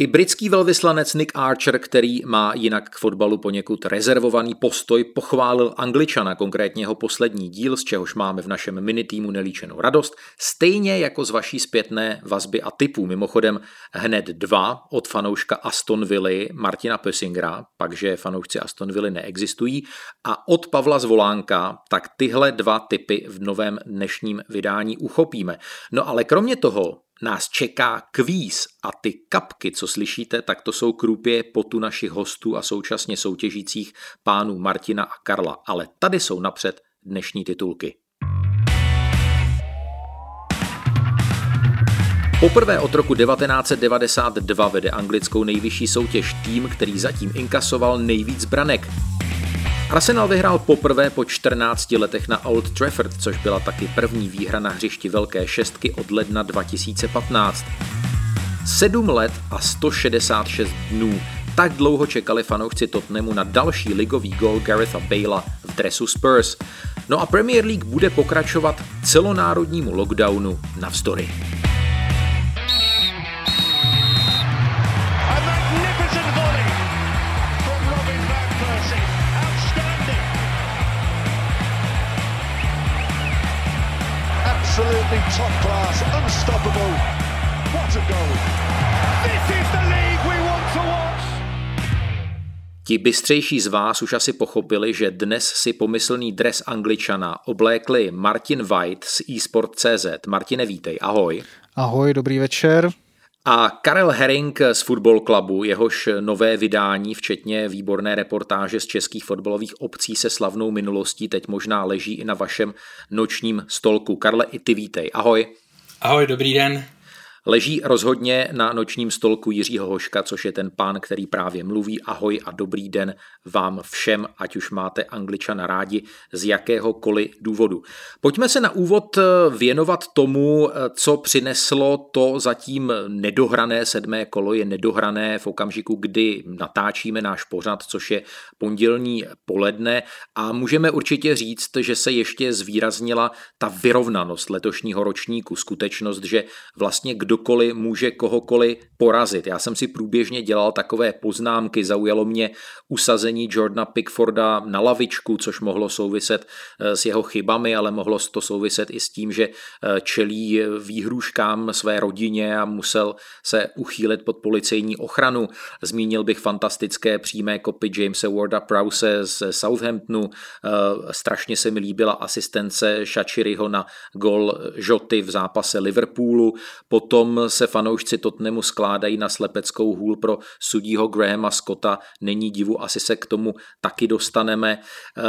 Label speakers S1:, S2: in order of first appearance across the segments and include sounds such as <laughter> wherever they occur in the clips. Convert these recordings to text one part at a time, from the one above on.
S1: I britský velvyslanec Nick Archer, který má jinak k fotbalu poněkud rezervovaný postoj, pochválil Angličana, konkrétně jeho poslední díl, z čehož máme v našem minitýmu nelíčenou radost, stejně jako z vaší zpětné vazby a typů. Mimochodem hned dva od fanouška Aston Villa Martina Pössingera, pakže fanoušci Aston Villa neexistují, a od Pavla Zvolánka, tak tyhle dva typy v novém dnešním vydání uchopíme. No ale kromě toho nás čeká kvíz a ty kapky, co slyšíte, tak to jsou krupě potu našich hostů a současně soutěžících pánů Martina a Karla. Ale tady jsou napřed dnešní titulky. Poprvé od roku 1992 vede anglickou nejvyšší soutěž tým, který zatím inkasoval nejvíc branek. Arsenal vyhrál poprvé po 14 letech na Old Trafford, což byla taky první výhra na hřišti Velké šestky od ledna 2015. 7 let a 166 dnů. Tak dlouho čekali fanoušci Tottenhamu na další ligový gol Garetha Bale'a v dresu Spurs. No a Premier League bude pokračovat celonárodnímu lockdownu navzdory. Absolutely top class, unstoppable. What a goal! This is the league we want to watch. Ti bystřejší z vás už asi pochopili, že dnes si pomyslný dres Angličana oblékli Martin White z eSport.cz. Martine, vítej, ahoj.
S2: Ahoj, dobrý večer.
S1: A Karel Herring z Football Clubu, jehož nové vydání, včetně výborné reportáže z českých fotbalových obcí se slavnou minulostí, teď možná leží i na vašem nočním stolku. Karle, i ty vítej. Ahoj.
S3: Ahoj, dobrý den.
S1: Leží rozhodně na nočním stolku Jiřího Hoška, což je ten pán, který právě mluví. Ahoj a dobrý den vám všem, ať už máte Angličana rádi z jakéhokoliv důvodu. Pojďme se na úvod eh, věnovat tomu, eh, co přineslo to zatím nedohrané sedmé kolo, je nedohrané v okamžiku, kdy natáčíme náš pořad, což je pondělní poledne a můžeme určitě říct, že se ještě zvýraznila ta vyrovnanost letošního ročníku, skutečnost, že vlastně kdo kdokoliv může kohokoliv porazit. Já jsem si průběžně dělal takové poznámky, zaujalo mě usazení Jordana Pickforda na lavičku, což mohlo souviset eh, s jeho chybami, ale mohlo to souviset i s tím, že eh, čelí výhruškám své rodině a musel se uchýlit pod policejní ochranu. Zmínil bych fantastické přímé kopy Jamesa Warda Prowse z Southamptonu. Eh, strašně se mi líbila asistence Shachiriho na gol Žoty v zápase Liverpoolu. Potom Potom se fanoušci Tottenhamu skládají na slepeckou hůl pro sudího Grahama Scotta. Není divu, asi se k tomu taky dostaneme. Eh,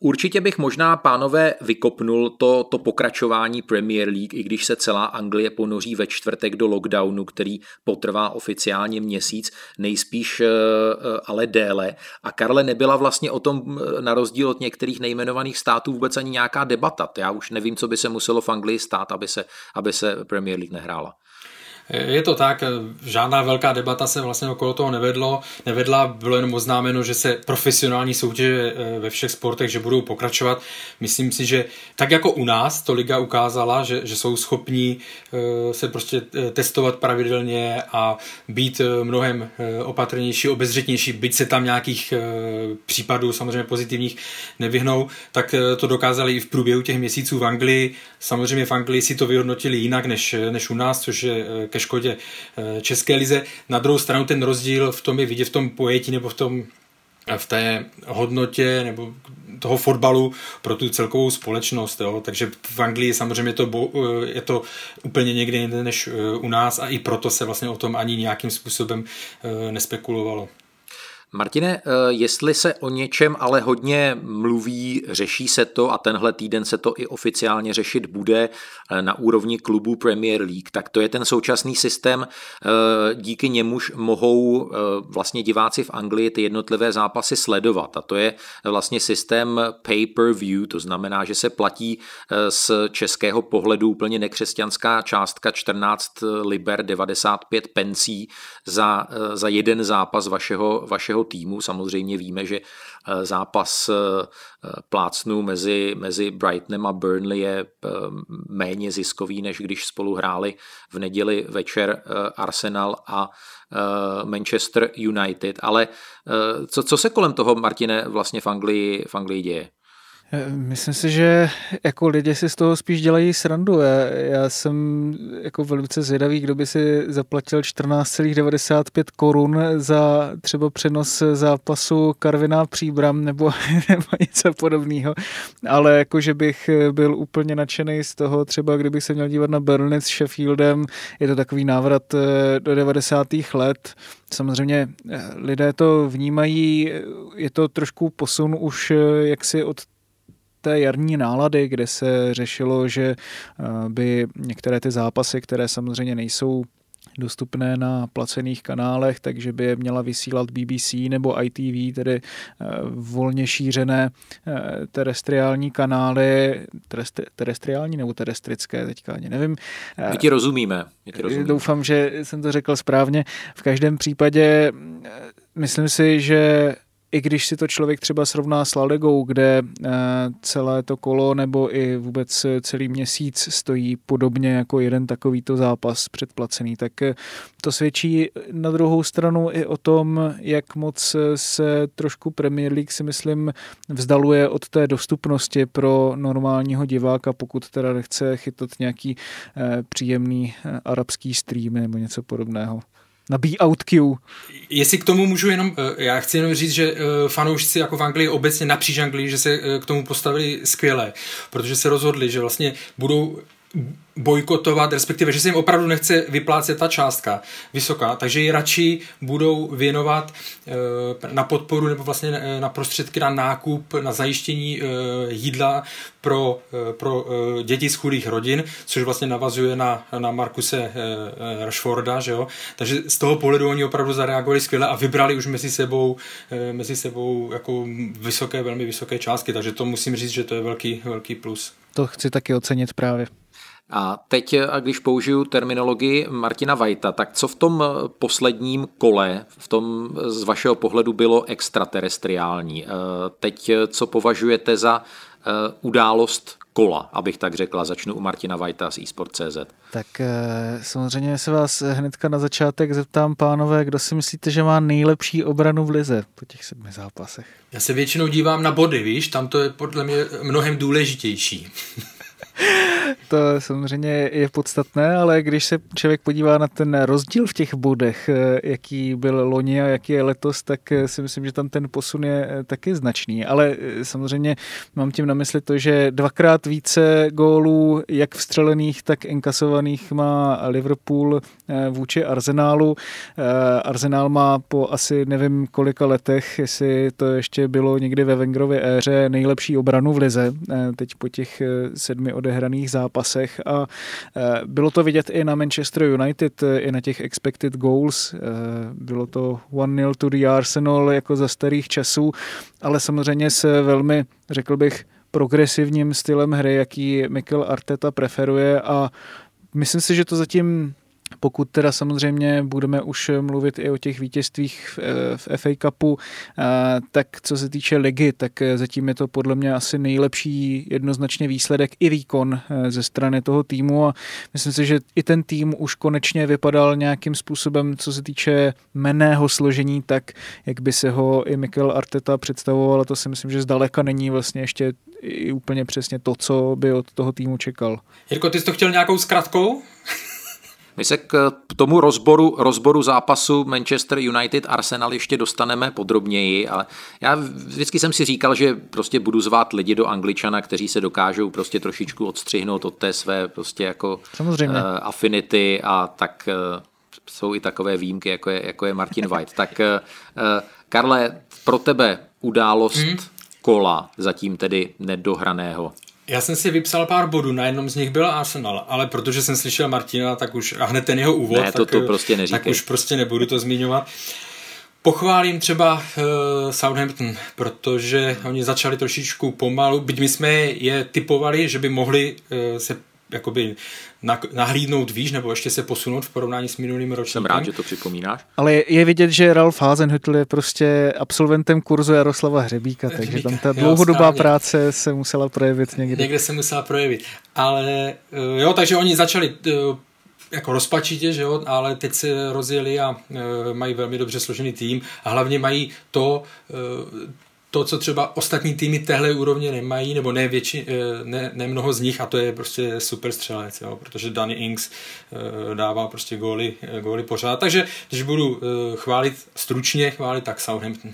S1: určitě bych možná, pánové, vykopnul to, to pokračování Premier League, i když se celá Anglie ponoří ve čtvrtek do lockdownu, který potrvá oficiálně měsíc, nejspíš eh, eh, ale déle. A Karle, nebyla vlastně o tom, na rozdíl od některých nejmenovaných států, vůbec ani nějaká debata. Já už nevím, co by se muselo v Anglii stát, aby se, aby se Premier League nehrála.
S3: Je to tak, žádná velká debata se vlastně okolo toho nevedlo, nevedla, bylo jenom oznámeno, že se profesionální soutěže eh, ve všech sportech, že budou pokračovat. Myslím si, že tak jako u nás to liga ukázala, že, že jsou schopní eh, se prostě eh, testovat pravidelně a být mnohem opatrnější, obezřetnější, byť se tam nějakých případů samozřejmě pozitivních nevyhnou, tak to dokázali i v průběhu těch měsíců v Anglii. Samozřejmě v Anglii si to vyhodnotili jinak než, než u nás, což je ke škodě eh, České lize. Na druhou stranu ten rozdíl v tom je vidět v tom pojetí nebo v tom eh, v té hodnotě nebo toho fotbalu pro tu celkovou společnost. Jo. Takže v Anglii samozřejmě to, eh, je to úplně někde jinde než u nás a i proto se vlastně o tom ani nějakým způsobem nespekulovalo.
S1: Martine, eh, jestli se o něčem ale hodně mluví, řeší se to a tenhle týden se to i oficiálně řešit bude eh, na úrovni klubu Premier League, tak to je ten současný systém, eh, díky němuž mohou vlastně diváci v Anglii ty jednotlivé zápasy sledovat. A to je vlastně systém pay-per-view, to znamená, že se platí z českého pohledu úplně nekřesťanská částka 14 liber 95 pencí za, za jeden zápas vašeho, vašeho našeho týmu. Samozřejmě víme, že zápas plácnu mezi, mezi Brightonem a Burnley je méně ziskový, než když spolu hráli v neděli večer Arsenal a Manchester United. Ale co, co se kolem toho, Martine, vlastně v Anglii, v Anglii děje?
S2: Myslím si, že jako lidi si z toho spíš dělají srandu. Já, já jsem jako velice zvědavý, kdo by si zaplatil 14,95 korun za třeba přenos zápasu Karviná Příbram nebo, <laughs> nebo něco podobného. Ale jako, že bych byl úplně nadšený z toho, třeba kdybych se měl dívat na Burnley s Sheffieldem, je to takový návrat eh, do 90. let. Samozřejmě eh, lidé to vnímají, je to trošku posun už eh, jaksi od té jarní nálady, kde se řešilo, že eh, by některé ty zápasy, které samozřejmě nejsou dostupné na placených kanálech, takže by je měla vysílat BBC nebo ITV, tedy eh, volně šířené eh, terestriální kanály, terestri, terestriální nebo terestrické, teďka ani nevím.
S1: My ti rozumíme. My ti
S2: rozumíme. Doufám, že jsem to řekl správně. V každém případě myslím si, že i když si to člověk třeba srovná s Ladegou, kde eh, celé to kolo nebo i vůbec celý měsíc stojí podobně jako jeden takovýto zápas předplacený, tak eh, to svědčí na druhou stranu i o tom, jak moc se trošku Premier League si myslím vzdaluje od té dostupnosti pro normálního diváka, pokud teda nechce chytat nějaký eh, příjemný arabský stream nebo něco podobného na Be Out Q.
S3: Jestli k tomu můžu jenom, eh, já chci jenom říct, že eh, fanoušci jako v Anglii obecně napříč Anglii, že se eh, k tomu postavili skvěle, protože se rozhodli, že vlastně budou bojkotovat, respektive, že se jim opravdu nechce vyplácet ta částka vysoká, takže ji radši budou věnovat na podporu nebo vlastně na prostředky na nákup, na zajištění jídla pro, pro děti z chudých rodin, což vlastně navazuje na, na Markuse Rashforda, že jo? takže z toho pohledu oni opravdu zareagovali skvěle a vybrali už mezi sebou, mezi sebou jako vysoké, velmi vysoké částky, takže to musím říct, že to je velký, velký plus.
S2: To chci taky ocenit právě.
S1: A teď, a když použiju terminologii Martina Vajta, tak co v tom posledním kole, v tom z vašeho pohledu bylo extraterestriální? Teď co považujete za událost kola, abych tak řekla. Začnu u Martina Vajta z eSport.cz.
S2: Tak samozřejmě se vás hnedka na začátek zeptám, pánové, kdo si myslíte, že má nejlepší obranu v lize po těch sedmi zápasech?
S3: Já se většinou dívám na body, víš, tam to je podle mě mnohem důležitější. <laughs>
S2: to samozřejmě je podstatné, ale když se člověk podívá na ten rozdíl v těch bodech, eh, jaký byl loni a jaký je letos, tak eh, si myslím, že tam ten posun je eh, taky značný. Ale samozřejmě mám tím na mysli to, že dvakrát více gólů, jak vstřelených, tak inkasovaných má Liverpool vůči Arsenálu. Arsenal má po asi nevím kolika letech, jestli to ještě bylo někdy ve Wengerově éře, nejlepší obranu v lize. Teď po těch sedmi odehraných zápasech a e, bylo to vidět i na Manchester United, e, i na těch expected goals. E, bylo to 1-0 to the Arsenal jako za starých časů, ale samozřejmě se velmi, řekl bych, progresivním stylem hry, jaký Mikel Arteta preferuje a myslím si, že to zatím pokud teda samozřejmě budeme už mluvit i o těch vítězstvích v FA Cupu, tak co se týče ligy, tak zatím je to podle mě asi nejlepší jednoznačně výsledek i výkon ze strany toho týmu a myslím si, že i ten tým už konečně vypadal nějakým způsobem, co se týče meného složení, tak jak by se ho i Mikel Arteta představoval a to si myslím, že zdaleka není vlastně ještě i úplně přesně to, co by od toho týmu čekal.
S3: Jirko, ty jsi to chtěl nějakou zkratkou?
S1: My se k tomu rozboru, rozboru zápasu Manchester United Arsenal ještě dostaneme podrobněji, ale já vždycky jsem si říkal, že prostě budu zvát lidi do Angličana, kteří se dokážou prostě trošičku odstřihnout od té své prostě jako
S2: Samozřejmě. Uh,
S1: affinity a tak uh, jsou i takové výjimky, jako je, jako je Martin White. tak uh, Karle, pro tebe událost hmm. kola, zatím tedy nedohraného.
S3: Já jsem si vypsal pár bodů, na jednom z nich byl Arsenal, ale protože jsem slyšel Martina, tak už a hned ten jeho úvod,
S1: ne, to,
S3: tak,
S1: to prostě
S3: tak už prostě nebudu to zmiňovat. Pochválím třeba uh, Southampton, protože oni začali trošičku pomalu, byť my jsme je typovali, že by mohli uh, se jakoby nahlídnout výš nebo ještě se posunout v porovnání s minulým ročníkem.
S1: Jsem rád, že to připomínáš.
S2: Ale je vidět, že Ralf Hasenhüttl je prostě absolventem kurzu Jaroslava Hřebíka, takže tam ta dlouhodobá jo, práce se musela projevit někde.
S3: Někde se musela projevit. Ale eh, jo, takže oni začali eh, jako rozpačitě, že jo, ale teď se rozjeli a e, mají velmi dobře složený tým a hlavně mají to, e, to, co třeba ostatní týmy téhle úrovně nemají, nebo ne, větši, ne, ne mnoho z nich, a to je prostě super střelec, jo, protože Danny Ings dává prostě góly, góly pořád. Takže když budu chválit stručně, chválit tak Southampton.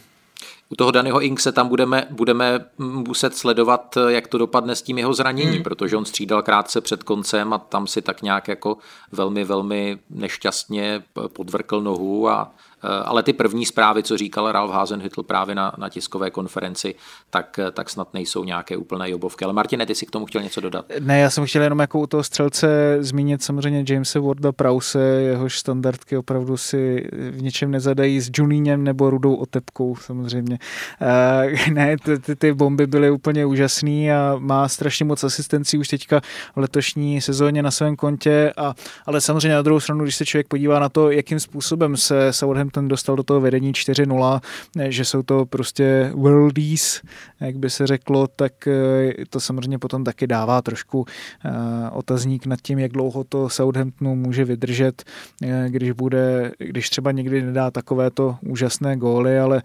S1: U toho Danyho Inkse tam budeme, budeme muset sledovat, jak to dopadne s tím jeho zraněním, hmm. protože on střídal krátce před koncem a tam si tak nějak jako velmi, velmi nešťastně podvrkl nohu a Eh, ale ty první zprávy, co říkal Ralf Hasenhüttl právě na, na tiskové konferenci, tak, eh, tak snad nejsou nějaké úplné jobovky. Ale Martine, ty si k tomu chtěl něco dodat?
S2: Ne, já jsem chtěl jenom jako u toho střelce zmínit samozřejmě Jamesa Warda Prause, jehož standardky opravdu si v něčem nezadají s Junínem nebo Rudou Otepkou samozřejmě. Uh, <laughs> ne, ty, ty, ty bomby byly úplně úžasný a má strašně moc asistencí už teďka v letošní sezóně na svém kontě, a, ale samozřejmě na druhou stranu, když se člověk podívá na to, jakým způsobem se Southampton Southampton dostal do toho vedení 4-0, že jsou to prostě worldies, jak by se řeklo, tak eh, to samozřejmě potom taky dává trošku eh, otazník nad tím, jak dlouho to Southamptonu může vydržet, eh, když bude, když třeba někdy nedá takovéto úžasné góly, ale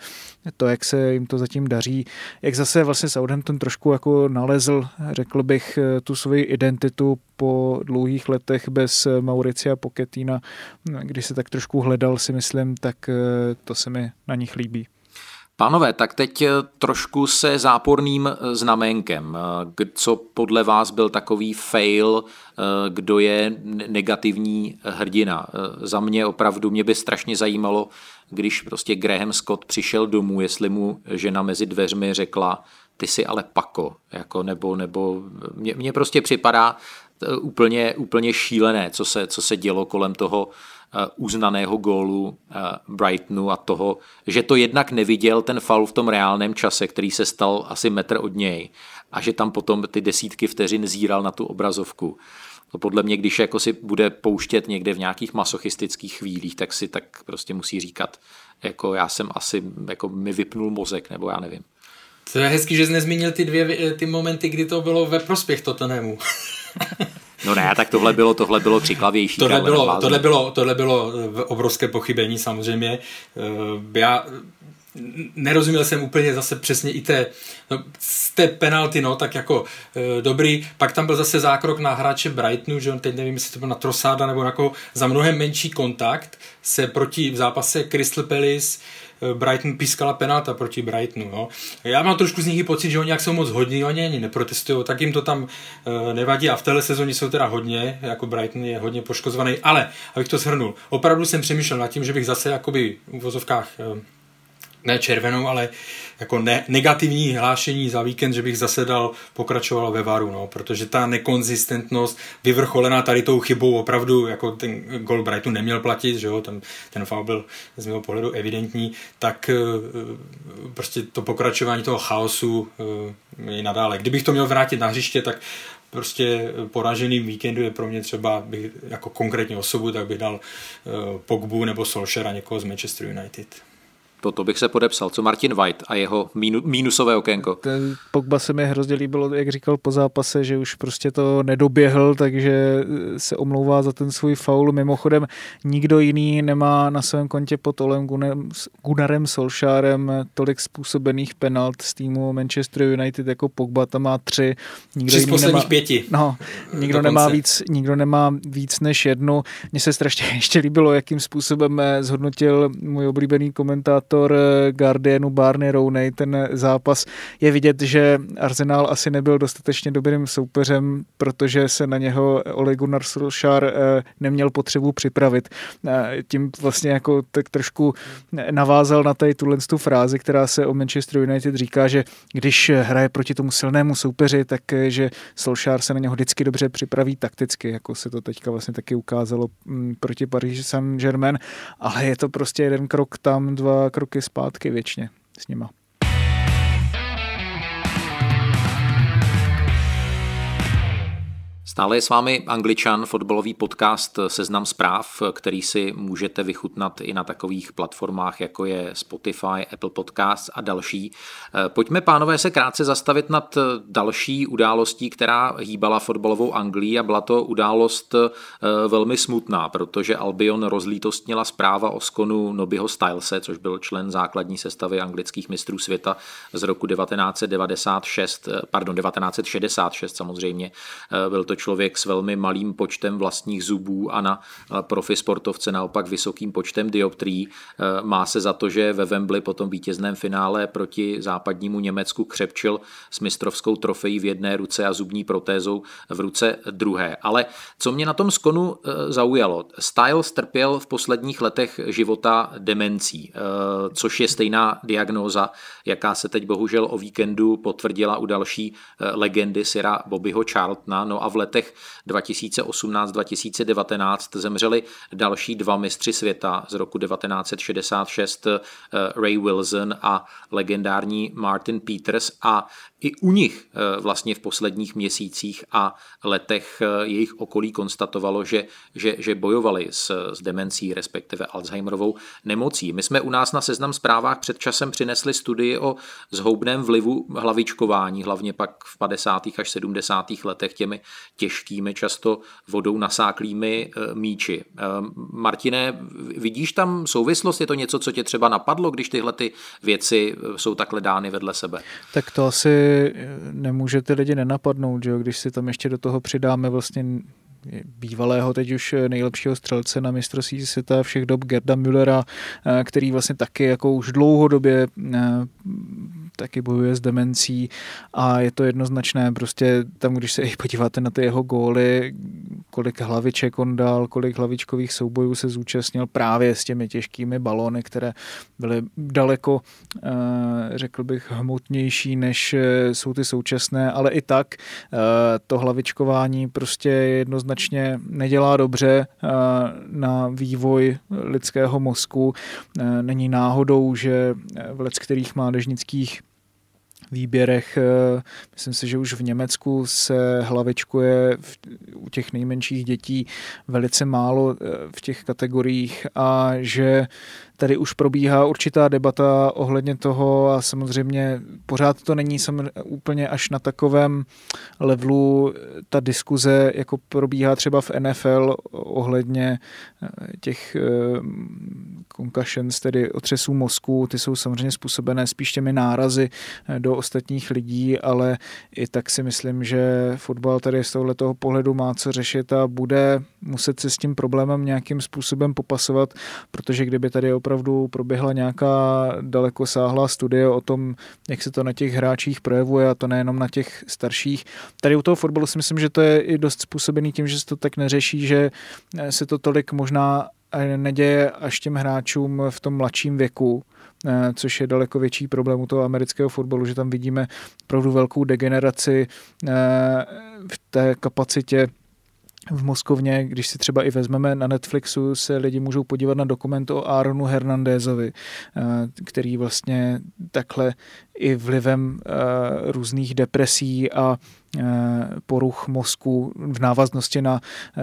S2: to, jak se jim to zatím daří, jak zase vlastně Southampton trošku jako nalezl, řekl bych, tu svoji identitu po dlouhých letech bez Mauricia Pochettina, když se tak trošku hledal, si myslím, tak eh, to se mi na nich líbí.
S1: Pánové, tak teď eh, trošku se záporným eh, znamenkem. Co podle vás byl takový fail, kdo je negativní hrdina? Za mě opravdu mě by strašně zajímalo, když prostě Graham Scott přišel domů, jestli mu žena mezi dveřmi řekla, ty si ale pako, jako nebo, nebo mně, prostě připadá, úplně, úplně šílené, co se, co se dělo kolem toho uznaného gólu eh, Brightonu a toho, že to jednak neviděl ten faul v tom reálném čase, který se stal asi metr od něj a že tam potom ty desítky vteřin zíral na tu obrazovku. To podle mě, když jako si bude pouštět někde v nějakých masochistických chvílích, tak si tak prostě musí říkat, jako já jsem asi, jako mi vypnul mozek, nebo já nevím.
S3: To je hezky, že jsi nezmínil ty dvě ty momenty, kdy to bylo ve prospěch Tottenhamu. <laughs>
S1: No ne, tak tohle bylo, tohle bylo křiklavější.
S3: Tohle bylo, tohle, bylo, tohle bylo obrovské pochybení samozřejmě. Eh, já nerozuměl jsem úplně zase přesně i té, no, z té penalty, no, tak jako e, dobrý. Pak tam byl zase zákrok na hráče Brightonu, že on teď nevím, jestli to byl na Trosáda nebo jako za mnohem menší kontakt se proti v zápase Crystal Palace Eh, Brighton pískala penalta proti Brightonu. Jo. Já mám trošku z nich i pocit, že oni jak jsou moc hodní, oni ani neprotestují, tak jim to tam uh, nevadí a v téhle sezóně jsou teda hodně, jako Brighton je hodně poškozovaný, ale abych to shrnul, opravdu jsem přemýšlel nad tím, že bych zase jakoby v vozovkách uh, ne červenou, ale jako ne, negativní hlášení za víkend, že bych zase dal pokračoval ve varu, no, protože ta nekonzistentnost vyvrcholená tady tou chybou opravdu, jako ten gol Brighton neměl platit, že jo, ten, ten foul byl z mého pohledu evidentní, tak eh, prostě to pokračování toho chaosu eh, je nadále. Kdybych to měl vrátit na hřiště, tak prostě poražený víkendu je pro mě třeba bych, jako konkrétní osobu, tak bych dal uh, Pogbu nebo Solskjaera někoho z Manchester United.
S1: To, to bych se podepsal. Co Martin White a jeho mínu, mínusové okénko?
S2: Ten Pogba se mi hrozně líbilo, jak říkal po zápase, že už prostě to nedoběhl, takže se omlouvá za ten svůj faul. Mimochodem nikdo jiný nemá na svém kontě pod Olem Gunnarem Solšárem tolik způsobených penalt z týmu Manchester United jako Pogba, tam má tři.
S3: Nikdo jiný posledních nemá, pěti.
S2: No, nikdo nemá, víc, nikdo nemá víc než jednu. Mně se strašně <laughs> ještě líbilo, jakým způsobem zhodnotil můj oblíbený komentátor komentátor eh, Guardianu Barney Rooney ten zápas. Je vidět, že Arsenal asi nebyl dostatečně dobrým soupeřem, protože se na něho Ole Gunnar Solskjaer eh, neměl potřebu připravit. Eh, tím vlastně jako tak trošku navázal na tady tuhle tu frázi, která se o Manchester United říká, že když hraje proti tomu silnému soupeři, tak že Solskjaer se na něho vždycky dobře připraví takticky, jako se to teďka vlastně taky ukázalo mm, proti Paris Saint-Germain, ale je to prostě jeden krok tam, dva kroky kroky zpátky věčně s nima.
S1: Stále je s vámi Angličan, fotbalový podcast Seznam zpráv, který si můžete vychutnat i na takových platformách, jako je Spotify, Apple Podcasts a další. Pojďme, pánové, se krátce zastavit nad další událostí, která hýbala fotbalovou Anglii a byla to událost eh, velmi smutná, protože Albion rozlítostnila zpráva o skonu Nobyho Stylese, což byl člen základní sestavy anglických mistrů světa z roku 1996, eh, pardon, 1966 samozřejmě. Eh, byl to člověk s velmi malým počtem vlastních zubů a na profi sportovce naopak vysokým počtem dioptrií. Má se za to, že ve Wembley po tom vítězném finále proti západnímu Německu křepčil s mistrovskou trofejí v jedné ruce a zubní protézou v ruce druhé. Ale co mě na tom skonu zaujalo, Styles trpěl v posledních letech života demencí, což je stejná diagnóza, jaká se teď bohužel o víkendu potvrdila u další legendy Sira Bobbyho Charltona. No a v letech 2018-2019 zemřeli další dva mistři světa z roku 1966 eh, Ray Wilson a legendární Martin Peters a i u nich eh, vlastně v posledních měsících a letech eh, jejich okolí konstatovalo, že, že, že bojovali s, s demencí, respektive Alzheimerovou nemocí. My jsme u nás na seznam zprávách před časem přinesli studii o zhoubném vlivu hlavičkování, hlavně pak v 50. až 70. letech těmi těžkými, často vodou nasáklými eh, míči. Martine, vidíš tam souvislost? Je to něco, co tě třeba napadlo, když tyhle ty věci jsou takhle dány vedle sebe?
S2: Tak to asi nemůže ty lidi nenapadnout, že jo? když si tam ještě do toho přidáme vlastně bývalého teď už nejlepšího střelce na mistrovství světa všech dob Gerda Müllera, eh, který vlastně taky jako už dlouhodobě eh, taky bojuje s demencí a je to jednoznačné, prostě tam, když se i podíváte na ty jeho góly, kolik hlaviček on dal, kolik hlavičkových soubojů se zúčastnil právě s těmi těžkými balony, které byly daleko, eh, řekl bych, hmotnější, než jsou ty současné, ale i tak to hlavičkování prostě jednoznačně nedělá dobře eh, na vývoj lidského mozku. Eh, není náhodou, že v kterých mládežnických výběrech. Eh, myslím si, že už v Německu se hlavičkuje u těch nejmenších dětí velice málo v těch kategoriích a že tady už probíhá určitá debata ohledně toho a samozřejmě pořád to není úplně až na takovém levelu. Ta diskuze, jako probíhá třeba v NFL ohledně eh, těch eh, concussions, tedy otřesů mozku, ty jsou samozřejmě způsobené spíš těmi nárazy eh, do ostatních lidí, ale i tak si myslím, že fotbal tady z tohoto pohledu má co řešit a bude muset se s tím problémem nějakým způsobem popasovat, protože kdyby tady opravdu proběhla nějaká dalekosáhlá studie o tom, jak se to na těch hráčích projevuje a to nejenom na těch starších. Tady u toho fotbalu si myslím, že to je i dost způsobený tím, že se to tak neřeší, že se to tolik možná neděje až těm hráčům v tom mladším věku, což je daleko větší problém u toho amerického fotbalu, že tam vidíme opravdu velkou degeneraci v té kapacitě v Moskovně, když si třeba i vezmeme na Netflixu, se lidi můžou podívat na dokument o Aaronu Hernandézovi, eh, který vlastně takhle i vlivem eh, různých depresí a Eh, poruch mozku v návaznosti na eh,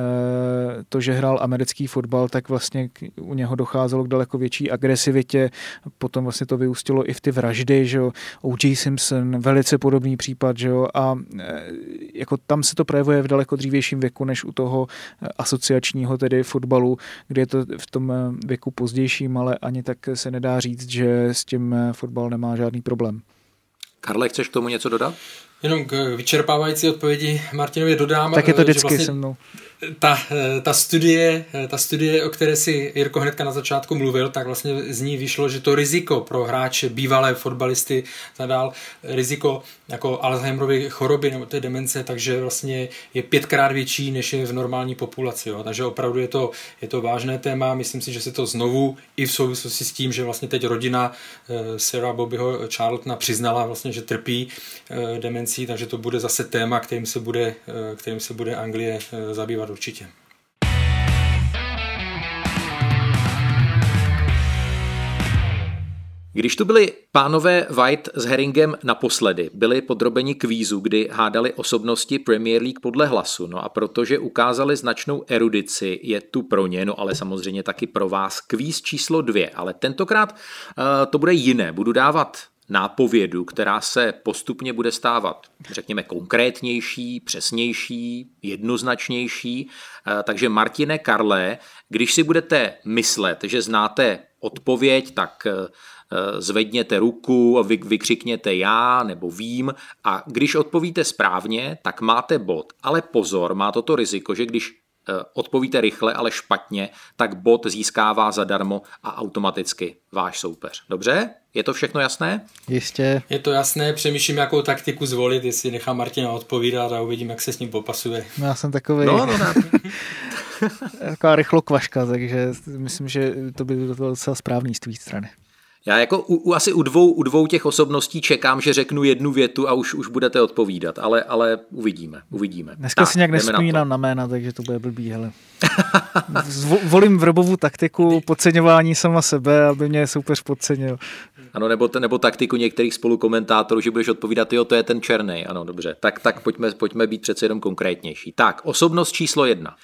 S2: to, že hrál americký fotbal, tak vlastně u něho docházelo k daleko větší agresivitě. Potom vlastně to vyústilo i v ty vraždy, že jo. O.J. Simpson, velice podobný případ, že jo. A jako tam se to projevuje v daleko dřívějším věku, než u toho asociačního tedy fotbalu, kde je to v tom věku pozdějším, ale ani tak se nedá říct, že s tím fotbal nemá žádný problém.
S1: Karle, chceš k tomu něco dodat?
S3: Jenom k vyčerpávající odpovědi Martinovi dodám.
S2: Tak je to vždycky vlastně se mnou
S3: ta, ta, studie, ta studie, o které si Jirko hnedka na začátku mluvil, tak vlastně z ní vyšlo, že to riziko pro hráče, bývalé fotbalisty, zadál riziko jako Alzheimerovy choroby nebo té demence, takže vlastně je pětkrát větší, než je v normální populaci. Jo. Takže opravdu je to, je to vážné téma. Myslím si, že se to znovu i v souvislosti s tím, že vlastně teď rodina eh, Sarah Bobbyho Charltona přiznala vlastně, že trpí eh, demencí, takže to bude zase téma, kterým se bude, eh, kterým se bude Anglie zabývat určitě.
S1: Když tu byli pánové White s Herringem naposledy, byli podrobeni kvízu, kdy hádali osobnosti Premier League podle hlasu. No a protože ukázali značnou erudici, je tu pro ně, no ale samozřejmě taky pro vás kvíz číslo dvě. Ale tentokrát uh, to bude jiné. Budu dávat nápovědu, která se postupně bude stávat, řekněme, konkrétnější, přesnější, jednoznačnější. Uh, takže Martine Karle, když si budete myslet, že znáte odpověď, tak uh, Eh, zvedněte ruku vy, vykřikněte já nebo vím a když odpovíte správně, tak máte bod. Ale pozor, má toto riziko, že když eh, odpovíte rychle, ale špatně, tak bod získává zadarmo a automaticky váš soupeř. Dobře? Je to všechno jasné?
S2: Jistě.
S3: Je to jasné, přemýšlím, jakou taktiku zvolit, jestli nechám Martina odpovídat a uvidím, jak se s ním popasuje.
S2: No, já jsem takový.
S1: No, no, no. <laughs>
S2: Taková rychlokvaška, takže myslím, že to by bylo docela správný z tvý strany.
S1: Já jako u, u, asi u dvou, u dvou těch osobností čekám, že řeknu jednu větu a už, už budete odpovídat, ale, ale uvidíme, uvidíme.
S2: Dneska tak, si nějak nespomínám na, na jména, takže to bude blbý, hele. <laughs> Volím vrbovou taktiku podceňování sama sebe, aby mě soupeř podcenil.
S1: Ano, nebo, nebo taktiku některých spolukomentátorů, že budeš odpovídat, jo, to je ten černý. Ano, dobře. Tak, tak pojďme, pojďme být přece jenom konkrétnější. Tak, osobnost číslo jedna.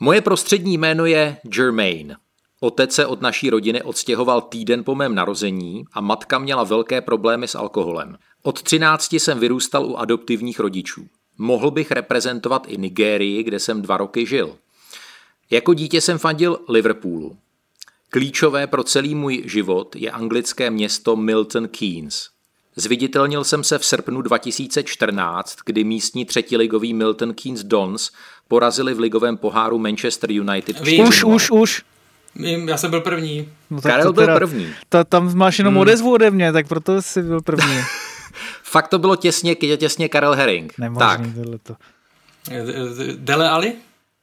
S1: Moje prostřední jméno je Germain. Otec se od naší rodiny odstěhoval týden po mém narození a matka měla velké problémy s alkoholem. Od 13 jsem vyrůstal u adoptivních rodičů. Mohl bych reprezentovat i Nigérii, kde jsem dva roky žil. Jako dítě jsem fandil Liverpoolu. Klíčové pro celý můj život je anglické město Milton Keynes. Zviditelnil jsem se v srpnu 2014, kdy místní třetiligový Milton Keynes Dons porazili v ligovém poháru Manchester United.
S2: Už, už, už.
S3: Já jsem byl první.
S1: No, tak Karel byl teda, první.
S2: Ta, tam máš jenom hmm. odezvu ode mě, tak proto jsi byl první. <laughs>
S1: Fakt to bylo těsně, těsně Karel Herring.
S2: Nemožný
S1: tak.
S2: to.
S3: Dele Ali?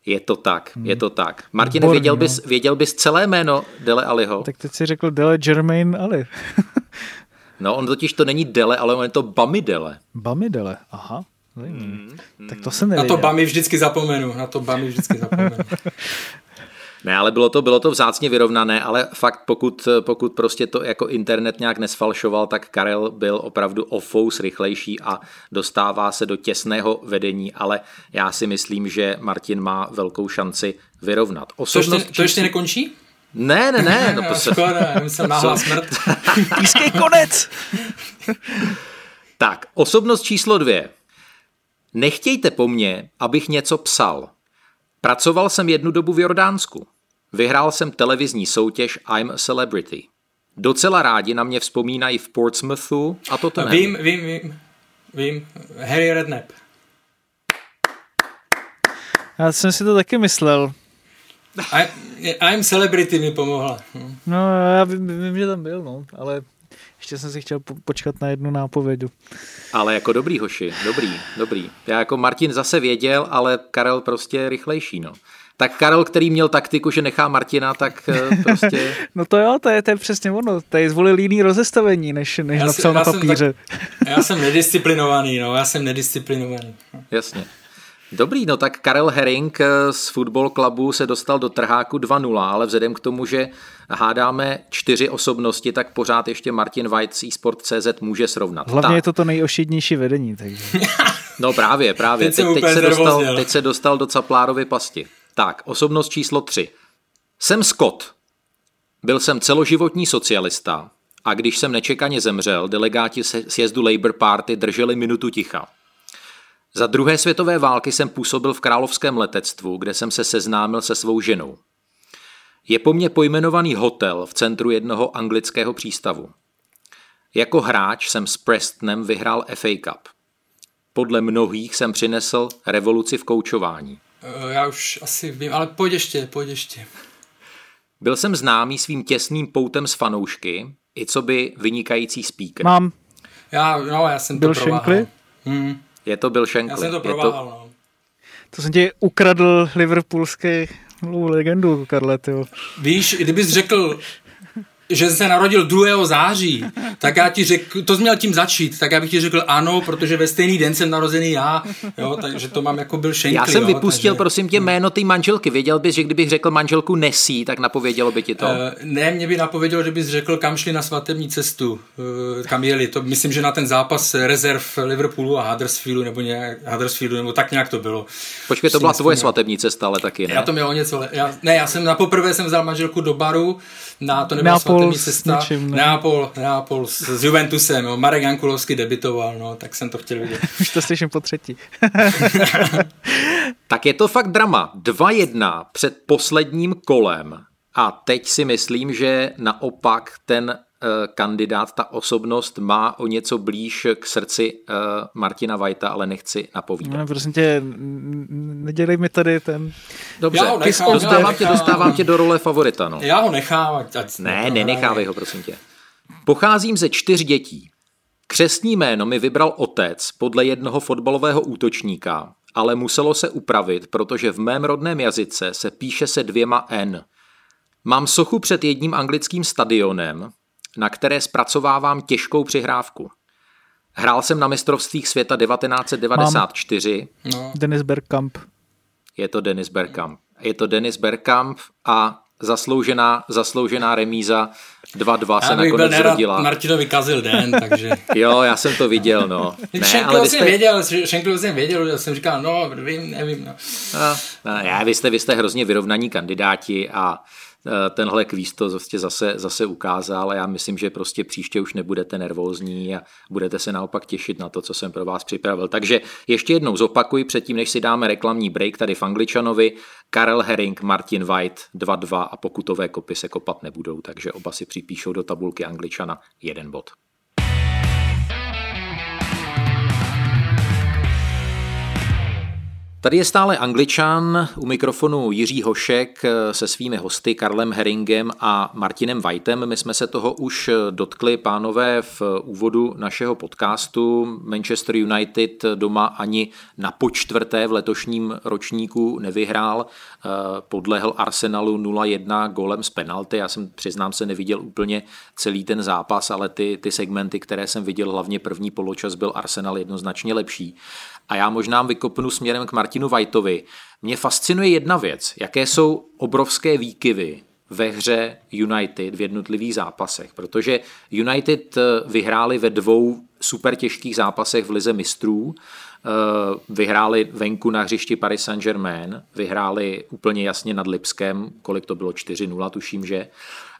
S1: Je to tak, hmm. je to tak. Martine, věděl, bys, no. věděl bys celé jméno Dele Aliho?
S2: Tak teď si řekl Dele Germain Ali. <laughs>
S1: no, on totiž to není Dele, ale on je to Bamidele.
S2: Bamidele, aha. Hmm. Tak to se nevěděl.
S3: Na to Bami vždycky zapomenu, na to Bami vždycky zapomenu. <laughs>
S1: Ne, ale bylo to, bylo to vzácně vyrovnané, ale fakt pokud, pokud prostě to jako internet nějak nesfalšoval, tak Karel byl opravdu o fous rychlejší a dostává se do těsného vedení, ale já si myslím, že Martin má velkou šanci vyrovnat.
S3: Osobnost to, ještě, to ještě nekončí?
S1: Ne, ne, ne. No, <laughs>
S3: to se... Škoda, jsem náhlá smrt. <laughs>
S2: Pískej konec!
S1: tak, osobnost číslo dvě. Nechtějte po mně, abych něco psal. Pracoval jsem jednu dobu v Jordánsku. Vyhrál jsem televizní soutěž I'm a Celebrity. Docela rádi na mě vzpomínají v Portsmouthu a to ten.
S3: Vím, vím, vím, vím. Harry Redknapp.
S2: Já jsem si to taky myslel.
S3: I, I'm Celebrity mi pomohla.
S2: No, já vím, vím, že tam byl, no, ale ještě jsem si chtěl počkat na jednu nápovědu.
S1: Ale jako dobrý hoši, dobrý, dobrý. Já jako Martin zase věděl, ale Karel prostě rychlejší, no. Tak Karel, který měl taktiku, že nechá Martina, tak eh, prostě... <laughs>
S2: no to jo, to je, to je přesně ono. Tady zvolil jiný rozestavení, než, než já napsal si, na papíře.
S3: tak, já jsem nedisciplinovaný, no, já jsem nedisciplinovaný.
S1: Jasně. Dobrý, no tak Karel Herring eh, z Football Clubu se dostal do trháku 2-0, ale vzhledem k tomu, že hádáme čtyři osobnosti, tak pořád ještě Martin White z eSport.cz může srovnat.
S2: Hlavně
S1: tak.
S2: je to to nejošidnější vedení. Takže.
S1: no právě, právě. Teď, teď, teď, se dostal, teď se dostal do Caplárovy pasti. Tak, osobnost číslo 3. Jsem Scott. Byl jsem celoživotní socialista a když jsem nečekaně zemřel, delegáti sjezdu Labour Party drželi minutu ticha. Za druhé světové války jsem působil v královském letectvu, kde jsem se seznámil se svou ženou. Je po mně pojmenovaný hotel v centru jednoho anglického přístavu. Jako hráč jsem s Prestonem vyhrál FA Cup. Podle mnohých jsem přinesl revoluci v koučování.
S3: Eh, já už asi vím, ale pojď ještě, pojď ještě.
S1: Byl jsem známý svým těsným poutem s fanoušky, i co by vynikající speaker.
S2: Mám.
S3: Já, no, já jsem Byl to Shankly? Hmm.
S1: Je to byl Shankly.
S3: Já jsem to prováhal, to... no.
S2: To jsem ti ukradl liverpoolský legendu, Karle, tyjo.
S3: Víš, kdybys řekl, že se narodil 2. září, tak já ti řekl, to jsi měl tím začít, tak já bych ti řekl ano, protože ve stejný den jsem narozený já, jo, takže to mám jako byl Shankly,
S1: Já jsem
S3: jo,
S1: vypustil,
S3: takže...
S1: prosím tě, jméno té manželky. Věděl bys, že kdybych řekl manželku Nesí, tak napovědělo by ti to? Uh,
S3: ne, mě by napovědělo, že bys řekl, kam šli na svatební cestu, uh, kam jeli. To myslím, že na ten zápas rezerv Liverpoolu a Huddersfieldu, nebo nějak, Huddersfieldu, nebo tak nějak to bylo.
S1: Počkej, to byla tvoje svatební cesta, ale taky ne?
S3: Já to měl něco, já, ne, já jsem na poprvé jsem vzal manželku do baru, na to nebyla Neapol cesta. Něčím, ne? Neapol, Neapol s, s Juventusem, jo. Marek Jankulovský debitoval, no, tak jsem to chtěl vidět. <laughs>
S2: Už to slyším po třetí. <laughs>
S1: tak je to fakt drama. 2-1 před posledním kolem. A teď si myslím, že naopak ten kandidát, ta osobnost má o něco blíž k srdci uh, Martina Vajta, ale nechci napovídat.
S2: No, prosím tě, nedělej mi tady ten...
S1: Dobře, já nechám, dostávám, já tě, dostávám tě do role favorita. No.
S3: Já ho nechám. Ať, ať
S1: ne, nenechávej ho, prosím tě. Pocházím ze čtyř dětí. Křestní jméno mi vybral otec podle jednoho fotbalového útočníka, ale muselo se upravit, protože v mém rodném jazyce se píše se dvěma N. Mám sochu před jedním anglickým stadionem, na které zpracovávám těžkou přihrávku. Hrál jsem na mistrovstvích světa 1994. Mám.
S2: No. Denis Bergkamp.
S1: Je to Denis Bergkamp. Je to Denis Bergkamp a zasloužená, zasloužená remíza 2-2 se nakonec zrodila.
S3: Martinovi kazil den, takže... <laughs>
S1: jo, já jsem to viděl, no. <laughs>
S3: Ne, Šenkl ale jste... věděl, Šenkl jsem věděl, já jsem říkal, no, vím, nevím, no.
S1: no, no já, vy jste, vy jste hrozně vyrovnaní kandidáti a tenhle kvíz to prostě zase, zase ukázal a já myslím, že prostě příště už nebudete nervózní a budete se naopak těšit na to, co jsem pro vás připravil. Takže ještě jednou zopakuji předtím, než si dáme reklamní break tady v Angličanovi. Karel Herring, Martin White 2-2 a pokutové kopy se kopat nebudou, takže oba si připíšou do tabulky Angličana jeden bod. Tady je stále Angličan, u mikrofonu Jiří Hošek eh, se svými hosty Karlem Heringem a Martinem Whiteem. My jsme se toho už eh, dotkli, pánové, v úvodu našeho podcastu. Manchester United doma ani na počtvrté v letošním ročníku nevyhrál. Eh, podlehl Arsenalu 0-1 golem z penalty. Já jsem, přiznám se, neviděl úplně celý ten zápas, ale ty, ty segmenty, které jsem viděl, hlavně první poločas, byl Arsenal jednoznačně lepší. A já možná vykopnu směrem k Martinu Vajtovi. Mě fascinuje jedna věc, jaké jsou obrovské výkyvy ve hře United v jednotlivých zápasech, protože United eh, vyhráli ve dvou super těžkých zápasech v Lize mistrů, eh, vyhráli venku na hřišti Paris Saint-Germain, vyhráli úplně jasně nad Lipskem, kolik to bylo, 4-0 tuším, že,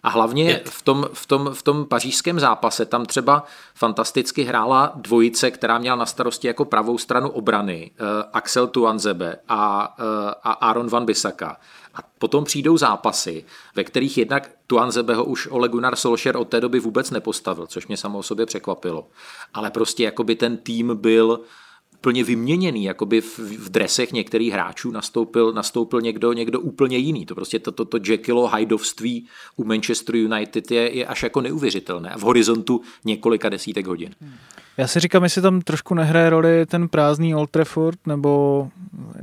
S1: a hlavně v tom, v, tom, v tom pařížském zápase tam třeba fantasticky hrála dvojice, která měla na starosti jako pravou stranu obrany, uh, Axel Tuanzebe a, uh, a Aaron Van Bissaka. A potom přijdou zápasy, ve kterých jednak Tuanzebeho už Ole Gunnar Solskjaer od té doby vůbec nepostavil, což mě samo o sobě překvapilo. Ale prostě jakoby ten tým byl úplně vyměněný, jakoby v, v dresech některých hráčů nastoupil, nastoupil někdo, někdo úplně jiný. To prostě toto to, to Jekylo hajdovství u Manchester United je, je až jako neuvěřitelné v horizontu několika desítek hodin.
S2: Já si říkám, jestli tam trošku nehraje roli ten prázdný Old Trafford, nebo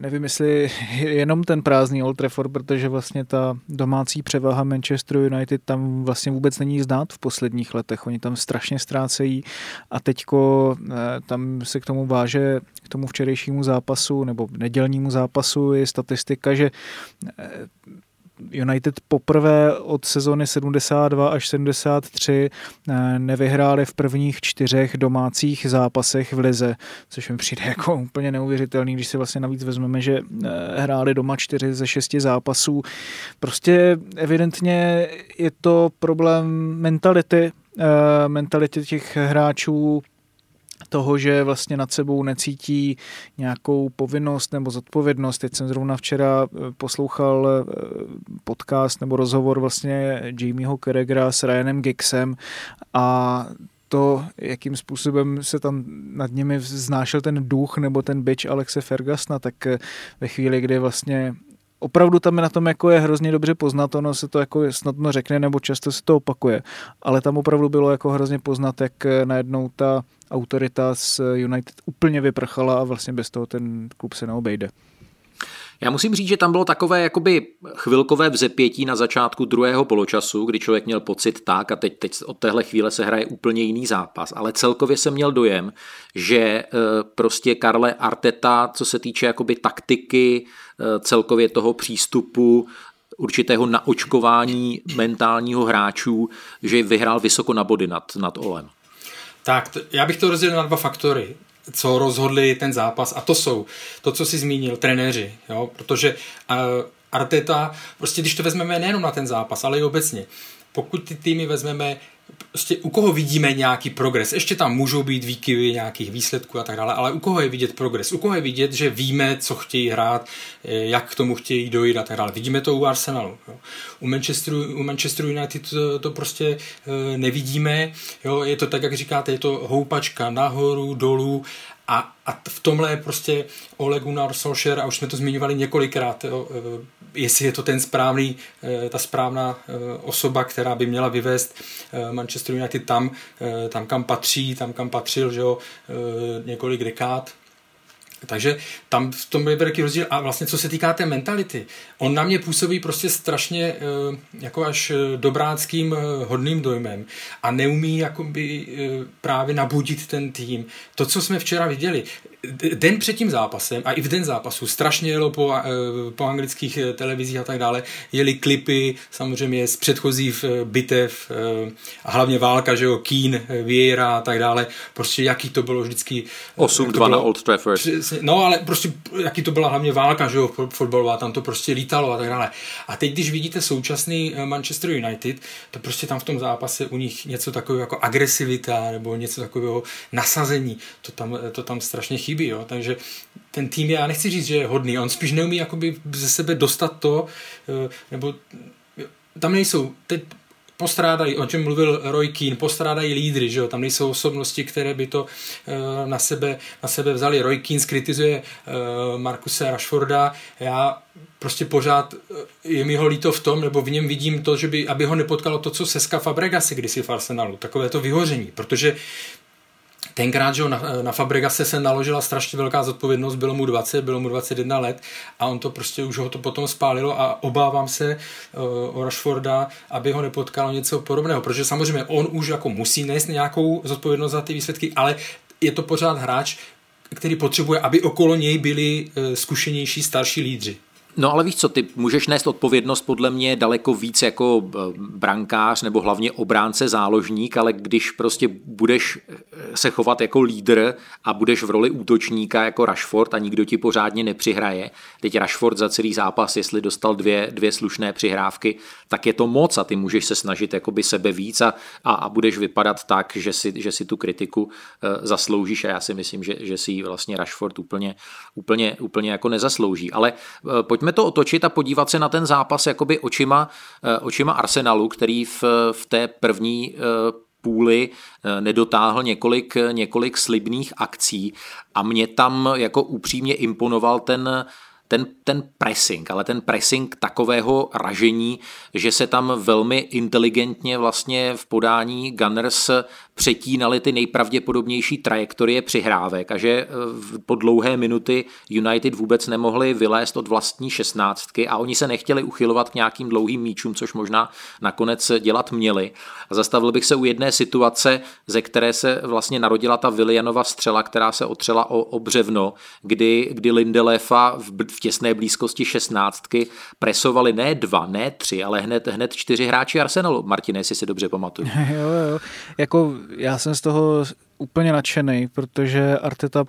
S2: nevím, jestli jenom ten prázdný Old Trafford, protože vlastně ta domácí převaha Manchester United tam vlastně vůbec není znát v posledních letech. Oni tam strašně ztrácejí a teďko eh, tam se k tomu váže k tomu včerejšímu zápasu nebo nedělnímu zápasu je statistika, že eh, United poprvé od sezony 72 až 73 eh, nevyhráli v prvních čtyřech domácích zápasech v Lize, což mi přijde <laughs> jako úplně neuvěřitelný, když si vlastně navíc vezmeme, že eh, hráli doma čtyři ze šesti zápasů. Prostě evidentně je to problém mentality, eh, mentality těch hráčů, toho, že vlastně nad sebou necítí nějakou povinnost nebo zodpovědnost. Teď jsem zrovna včera eh, poslouchal eh, podcast nebo rozhovor vlastně Jamieho Carragera s Ryanem Gixem a to, jakým způsobem se tam nad nimi vznášel ten duch nebo ten byč Alexe Fergasna, tak eh, ve chvíli, kdy vlastně opravdu tam je na tom jako je hrozně dobře poznat, ono se to jako snadno řekne nebo často se to opakuje, ale tam opravdu bylo jako hrozně poznat, jak najednou ta autorita z United úplně vyprchala a vlastně bez toho ten klub se neobejde.
S1: Já musím říct, že tam bylo takové jakoby chvilkové vzepětí na začátku druhého poločasu, kdy člověk měl pocit tak a teď, teď od téhle chvíle se hraje úplně jiný zápas, ale celkově jsem měl dojem, že eh, prostě Karle Arteta, co se týče jakoby taktiky, eh, celkově toho přístupu, určitého naočkování mentálního hráčů, že vyhrál vysoko na body nad, nad Olem.
S3: Tak, já bych to rozdělil na dva faktory co rozhodli ten zápas a to jsou to, co si zmínil, trenéři, jo? protože uh, Arteta, prostě když to vezmeme nejenom na ten zápas, ale i obecně, pokud ty týmy vezmeme prostě u koho vidíme nějaký progres. Ještě tam můžou být výkyvy nějakých výsledků a tak dále, ale u koho je vidět progres? U koho je vidět, že víme, co chtějí hrát, eh, jak k tomu chtějí dojít a tak dále. Vidíme to u Arsenalu. Jo. U, Manchesteru, u Manchesteru United to, to prostě eh, nevidíme. Jo. Je to tak, jak říkáte, je to houpačka nahoru, dolů a, a v tomhle je prostě Ole Gunnar Solskjaer, a už jsme to zmiňovali několikrát, jo, eh, jestli je to ten správný, eh, ta správná eh, osoba, která by měla vyvést Manchester United tam, tam kam patří, tam kam patřil, že jo, několik dekád. Takže tam v tom je velký rozdíl. A vlastně co se týká té mentality, on na mě působí prostě strašně jako až dobráckým hodným dojmem a neumí jakoby právě nabudit ten tým. To, co jsme včera viděli, den před tím zápasem a i v den zápasu strašně jelo po, eh, po anglických eh, televizích a tak dále, jeli klipy samozřejmě z předchozích eh, bitev a hlavně válka, že jo, Keen, Vieira a tak dále, prostě jaký to bylo vždycky.
S1: 8-2 na Old Trafford.
S3: No ale prostě jaký to byla hlavně válka, že jo, fotbalová, tam to prostě lítalo a tak dále. A teď, když vidíte současný Manchester United, to prostě tam v tom zápase u nich něco takového jako agresivita nebo něco takového nasazení, to tam, to tam strašně chybí chybí, jo? takže ten tým, já nechci říct, že je hodný, on spíš neumí jakoby ze sebe dostat to, eh, nebo tam nejsou, teď postrádají, o čem mluvil Roy Keane, postrádají lídry, že jo? tam nejsou osobnosti, které by to uh, na, sebe, na sebe vzali. Roy Keane skritizuje uh, Markuse Rashforda, já prostě pořád je mi ho líto v tom, nebo v něm vidím to, že by, aby ho nepotkalo to, co Seska Fabregasi kdysi v Arsenalu, takové to vyhoření, protože Tenkrát, že na, na Fabregase se naložila strašně velká zodpovědnost, bylo mu 20, bylo mu 21 let a on to prostě už ho to potom spálilo a obávám se uh, o Rashforda, aby ho nepotkalo něco podobného, protože samozřejmě on už jako musí nést nějakou zodpovědnost za ty výsledky, ale je to pořád hráč, který potřebuje, aby okolo něj byli uh, zkušenější starší lídři.
S1: No ale víš co, ty můžeš nést odpovědnost podle mě daleko víc jako eh, brankář nebo hlavně obránce záložník, ale když prostě budeš eh, se chovat jako lídr a budeš v roli útočníka jako Rashford a nikdo ti pořádně nepřihraje, teď Rashford za celý zápas, jestli dostal dvě, dvě slušné přihrávky, tak je to moc a ty můžeš se snažit jakoby sebe víc a, a, a budeš vypadat tak, že si, že si tu kritiku uh, zasloužíš a já si myslím, že, že si ji vlastně Rashford úplně, úplně, úplně jako nezaslouží. Ale uh, pojďme to otočit a podívat se na ten zápas jakoby očima, uh, očima Arsenalu, který v, v té první uh, půli nedotáhl několik, několik slibných akcí. A mě tam jako upřímně imponoval ten ten, ten pressing, ale ten pressing takového ražení, že se tam velmi inteligentně vlastně v podání Gunners přetínali ty nejpravděpodobnější trajektorie přihrávek a že eh, po dlouhé minuty United vůbec nemohli vylézt od vlastní šestnáctky a oni se nechtěli uchylovat k nějakým dlouhým míčům, což možná nakonec dělat měli. A zastavil bych se u jedné situace, ze které se vlastně narodila ta Willianova střela, která se otřela o, o břevno, kdy, kdy Lindelefa v, v těsné blízkosti šestnáctky presovali ne dva, ne tři, ale hned, hned čtyři hráči Arsenalu. Martine, jestli si dobře pamatuju. <laughs>
S2: Jo, jo. Jako já jsem z toho úplně nadšený, protože Arteta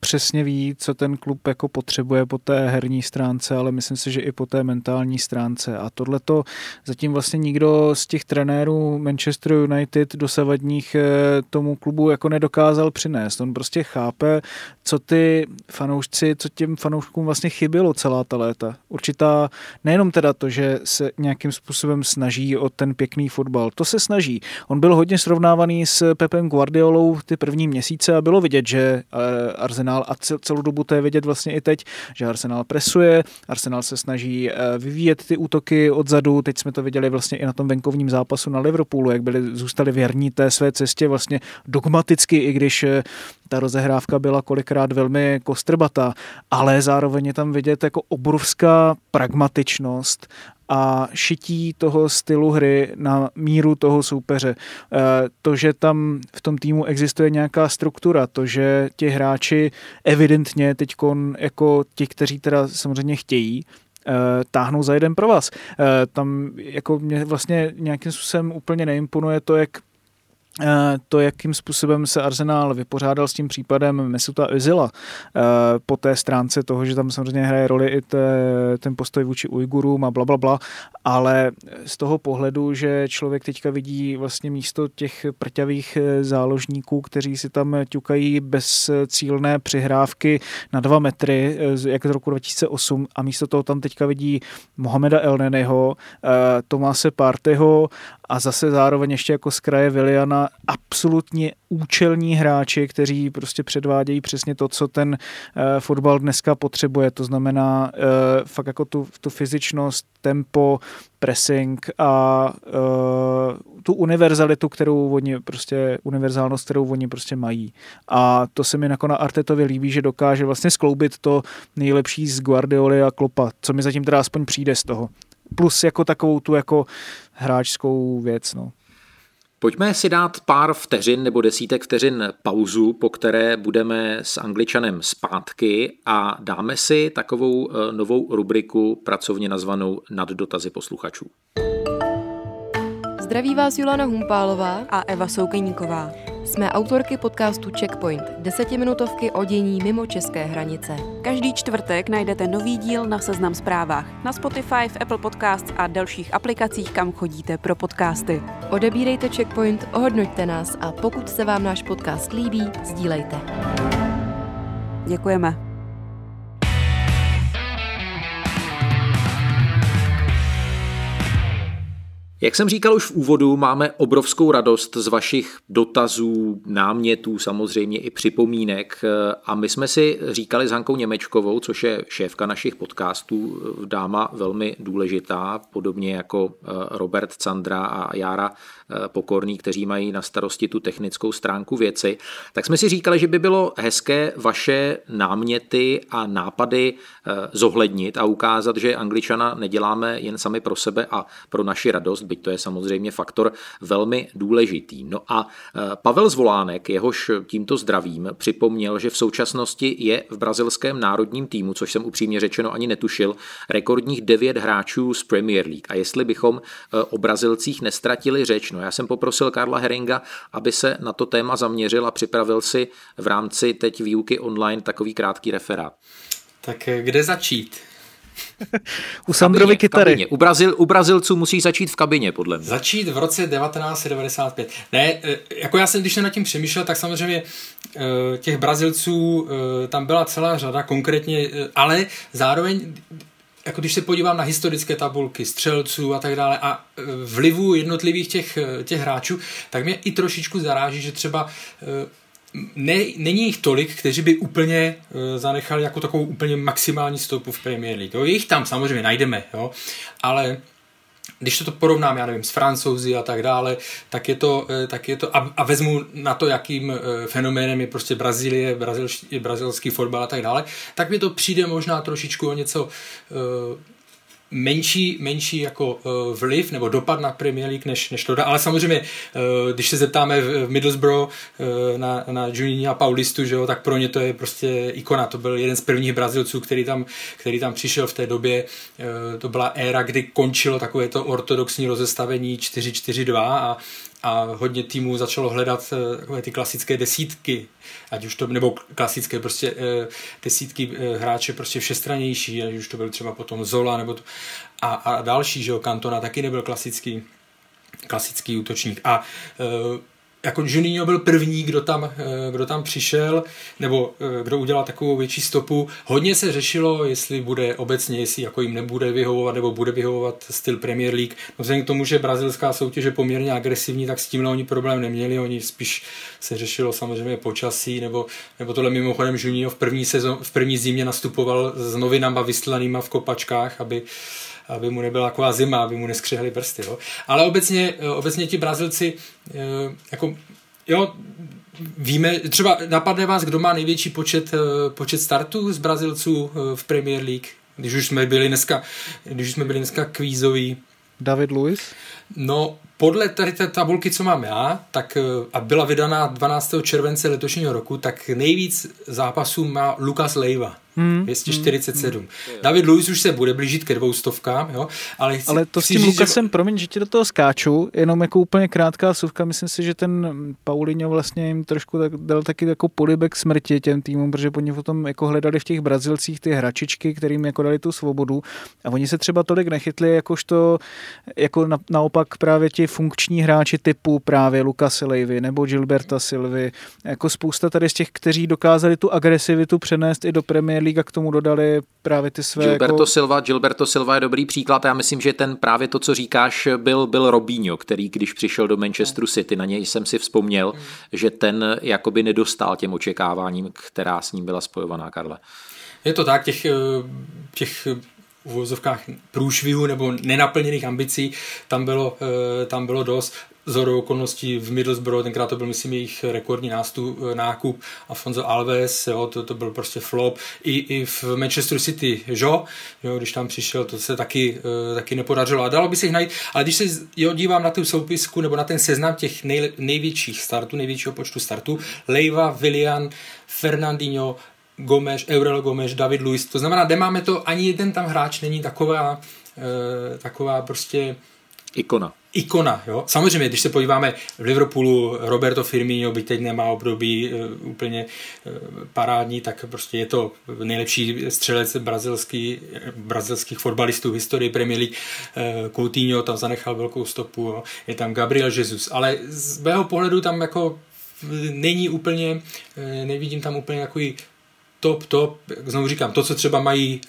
S2: přesně ví, co ten klub jako potřebuje po té herní stránce, ale myslím si, že i po té mentální stránce. A tohle to zatím vlastně nikdo z těch trenérů Manchester United dosavadních eh, tomu klubu jako nedokázal přinést. On prostě chápe, co ty fanoušci, co těm fanouškům vlastně chybělo celá ta léta. Určitá, nejenom teda to, že se nějakým způsobem snaží o ten pěkný fotbal, to se snaží. On byl hodně srovnávaný s Pepem Guardiolou ty první měsíce a bylo vidět, že eh, Arsenal Arsenal a celou dobu to je vidět vlastně i teď, že Arsenal presuje, Arsenal se snaží vyvíjet ty útoky odzadu, teď jsme to viděli vlastně i na tom venkovním zápasu na Liverpoolu, jak byli, zůstali věrní té své cestě vlastně dogmaticky, i když ta rozehrávka byla kolikrát velmi kostrbatá, ale zároveň je tam vidět jako obrovská pragmatičnost a šití toho stylu hry na míru toho soupeře. Eh, to, že tam v tom týmu existuje nějaká struktura, to, že ti hráči evidentně teď jako ti, kteří teda samozřejmě chtějí, eh, táhnou za jeden pro vás. Eh, tam jako mě vlastně nějakým způsobem úplně neimponuje to, jak to, jakým způsobem se Arsenal vypořádal s tím případem Mesuta Özila eh, po té stránce toho, že tam samozřejmě hraje roli i te, ten postoj vůči Ujgurům a bla, bla, bla, ale z toho pohledu, že člověk teďka vidí vlastně místo těch prťavých eh, záložníků, kteří si tam ťukají bez cílné přihrávky na dva metry, jak z roku 2008 a místo toho tam teďka vidí Mohameda Elneneho, Tomase Parteho a zase zároveň ještě jako z kraje Viliana absolutně účelní hráči, kteří prostě předvádějí přesně to, co ten uh, fotbal dneska potřebuje. To znamená uh, fakt jako tu, tu fyzičnost, tempo, pressing a uh, tu univerzalitu, kterou oni prostě, univerzálnost, kterou oni prostě mají. A to se mi nakonec Artetovi líbí, že dokáže vlastně skloubit to nejlepší z Guardioli a Klopa, co mi zatím teda aspoň přijde z toho plus jako takovou tu jako hráčskou věc. No.
S1: Pojďme si dát pár vteřin nebo desítek vteřin pauzu, po které budeme s Angličanem zpátky a dáme si takovou eh, novou rubriku pracovně nazvanou Nad dotazy posluchačů.
S4: Zdraví vás Julana Humpálová
S5: a Eva Soukeníková.
S4: Jsme autorky podcastu Checkpoint, desetiminutovky o dění mimo české hranice.
S5: Každý čtvrtek najdete nový díl na Seznam zprávách, na Spotify, v Apple Podcasts a dalších aplikacích, kam chodíte pro podcasty.
S4: Odebírejte Checkpoint, ohodnoťte nás a pokud se vám náš podcast líbí, sdílejte.
S5: Děkujeme.
S1: Jak jsem říkal už v úvodu, máme obrovskou radost z vašich dotazů, námětů, samozřejmě i připomínek. A my jsme si říkali s Hankou Němečkovou, což je šéfka našich podcastů, dáma velmi důležitá, podobně jako eh, Robert Candra a Jára eh, Pokorný, kteří mají na starosti tu technickou stránku věci. Tak jsme si říkali, že by bylo hezké vaše náměty a nápady eh, zohlednit a ukázat, že Angličana neděláme jen sami pro sebe a pro naši radost, byť to je samozřejmě faktor velmi důležitý. No a e, Pavel Zvolánek, jehož tímto zdravím, připomněl, že v současnosti je v brazilském národním týmu, což jsem upřímně řečeno ani netušil, rekordních devět hráčů z Premier League. A jestli bychom e, o Brazilcích nestratili řeč, no já jsem poprosil Karla Heringa, aby se na to téma zaměřil a připravil si v rámci teď výuky online takový krátký referát.
S3: Tak e, kde začít?
S2: U Sandrovy kytary.
S1: U, Brazil, u Brazilců musí začít v kabině, podle mě.
S3: Začít v roce 1995. Ne, e, jako já jsem, když jsem nad tím přemýšlel, tak samozřejmě e, těch Brazilců e, tam byla celá řada konkrétně, ale zároveň jako když se podívám na historické tabulky střelců a tak dále a vlivu jednotlivých těch, těch hráčů, tak mě i trošičku zaráží, že třeba ne, není jich tolik, kteří by úplně uh, zanechali jako takovou úplně maximální stopu v Premier League. Jo. Je jich tam samozřejmě najdeme, jo. ale když to porovnám, já nevím, s francouzi a tak dále, tak je to, eh, tak je to a, a vezmu na to, jakým eh, fenoménem je prostě Brazílie, brazilský, brazilský fotbal a tak dále, tak mi to přijde možná trošičku o něco uh, menší, menší jako uh, vliv nebo dopad na Premier League, než, než to dá. Ale samozřejmě, uh, když se zeptáme v, Middlesbrough uh, na, na Juninho a Paulistu, že jo, tak pro ně to je prostě ikona. To byl jeden z prvních Brazilců, který tam, který tam přišel v té době. To byla éra, kdy končilo takové to ortodoxní rozestavení 4-4-2 a a hodně týmů začalo hledat uh, takové ty klasické desítky, ať už to, nebo klasické prostě uh, desítky uh, hráče prostě všestranější, ať už to byl třeba potom Zola, nebo to, a, a další, že jo, Kantona taky nebyl klasický, klasický útočník. A jako Juninho byl první, kdo tam, eh, kdo tam přišel, nebo eh, kdo udělal takovou větší stopu. Hodně se řešilo, jestli bude obecně, jestli jako jim nebude vyhovovat, nebo bude vyhovovat styl Premier League. No vzhledem k tomu, že brazilská soutěž je poměrně agresivní, tak s tímhle oni problém neměli. Oni spíš se řešilo samozřejmě počasí, nebo, nebo tohle mimochodem Juninho v první, sezon, v první zimě nastupoval s novinama vyslanýma v kopačkách, aby aby mu nebyla taková zima, aby mu neskřehly prsty. Jo. Ale obecně, obecně ti Brazilci eh, jako jo, Víme, třeba napadne vás, kdo má největší počet, eh, počet startů z Brazilců eh, v Premier League, když už jsme byli dneska, když jsme byli dneska kvízoví.
S2: David Luiz?
S3: No, podle tady té tabulky, co mám já, tak a byla vydaná 12. července letošního roku, tak nejvíc zápasů má Lukas Leiva Hmm, 247. Hmm, David Luiz už se bude blížit ke dvoustovkám, jo, ale, chci,
S2: ale to s tím říct, Lukasem, že... promiň, že ti do toho skáču, jenom jako úplně krátká suvka, myslím si, že ten Paulinho vlastně jim trošku tak, dal taky jako polibek smrti těm týmům, protože oni potom jako hledali v těch Brazilcích ty hračičky, kterým jako dali tu svobodu. A oni se třeba tolik nechytli, jakožto jako na, naopak právě ti funkční hráči typu právě Lucas Levy nebo Gilberta Silvy, jako spousta tady z těch, kteří dokázali tu agresivitu přenést i do Premier Liga k tomu dodali právě ty své...
S1: Gilberto jako... Silva, Gilberto Silva je dobrý příklad. Já myslím, že ten právě to, co říkáš, byl, byl Robinho, který když přišel do Manchesteru City, na něj jsem si vzpomněl, mm. že ten jakoby nedostal těm očekáváním, která s ním byla spojovaná, Karle.
S3: Je to tak, těch, eh, těch v uvozovkách průšvihů nebo nenaplněných ambicí tam bylo, eh, tam bylo dost zhodu okolností v Middlesbrough, tenkrát to byl, myslím, jejich rekordní nástup, nákup Afonso Alves, jo, to, to byl prostě flop. I, i v Manchester City, jo, jo, když tam přišel, to se taky, uh, taky nepodařilo. A dalo by se jich najít, ale když se jo, dívám na tu soupisku nebo na ten seznam těch nej, největších startů, největšího počtu startů, Leiva, Willian, Fernandinho, Gomes, Eurel Gomes, David Luiz, to znamená, nemáme to, ani jeden tam hráč není taková, uh, taková prostě
S1: ikona
S3: ikona. Jo? Samozřejmě, když se podíváme v Liverpoolu, Roberto Firmino, byť teď nemá období uh, úplně uh, parádní, tak prostě je to nejlepší střelec brazilský, brazilských fotbalistů v historii Premier League. Uh, Coutinho tam zanechal velkou stopu, jo? je tam Gabriel Jesus, ale z mého pohledu tam jako není úplně, nevidím tam úplně takový top, top, znovu říkám, to, co třeba mají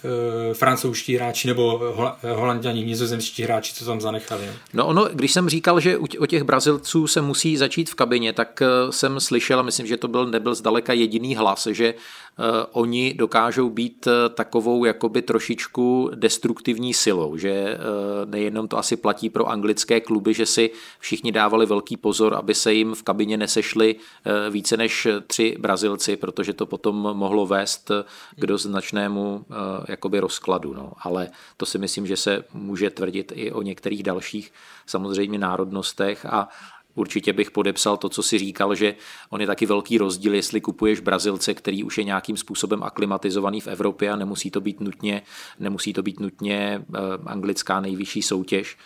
S3: e, francouzští hráči nebo hol, holanděni, nizozemští hráči, co tam zanechali.
S1: No ono, když jsem říkal, že u, o těch Brazilců se musí začít v kabině, tak uh, jsem slyšel, a myslím, že to byl, nebyl zdaleka jediný hlas, že Eh, oni dokážou být eh, takovou jakoby trošičku destruktivní silou, že eh, nejenom to asi platí pro anglické kluby, že si všichni dávali velký pozor, aby se jim v kabině nesešli více než tři Brazilci, protože to potom mohlo vést k doznačnému jakoby rozkladu. No. Ale to si myslím, že se může tvrdit i o některých dalších samozřejmě národnostech a Určitě bych podepsal to, co si říkal, že on je taky velký rozdíl, jestli kupuješ Brazilce, který už je nějakým způsobem aklimatizovaný v Evropě a nemusí to být nutně, nemusí to být nutně eh, anglická nejvyšší soutěž,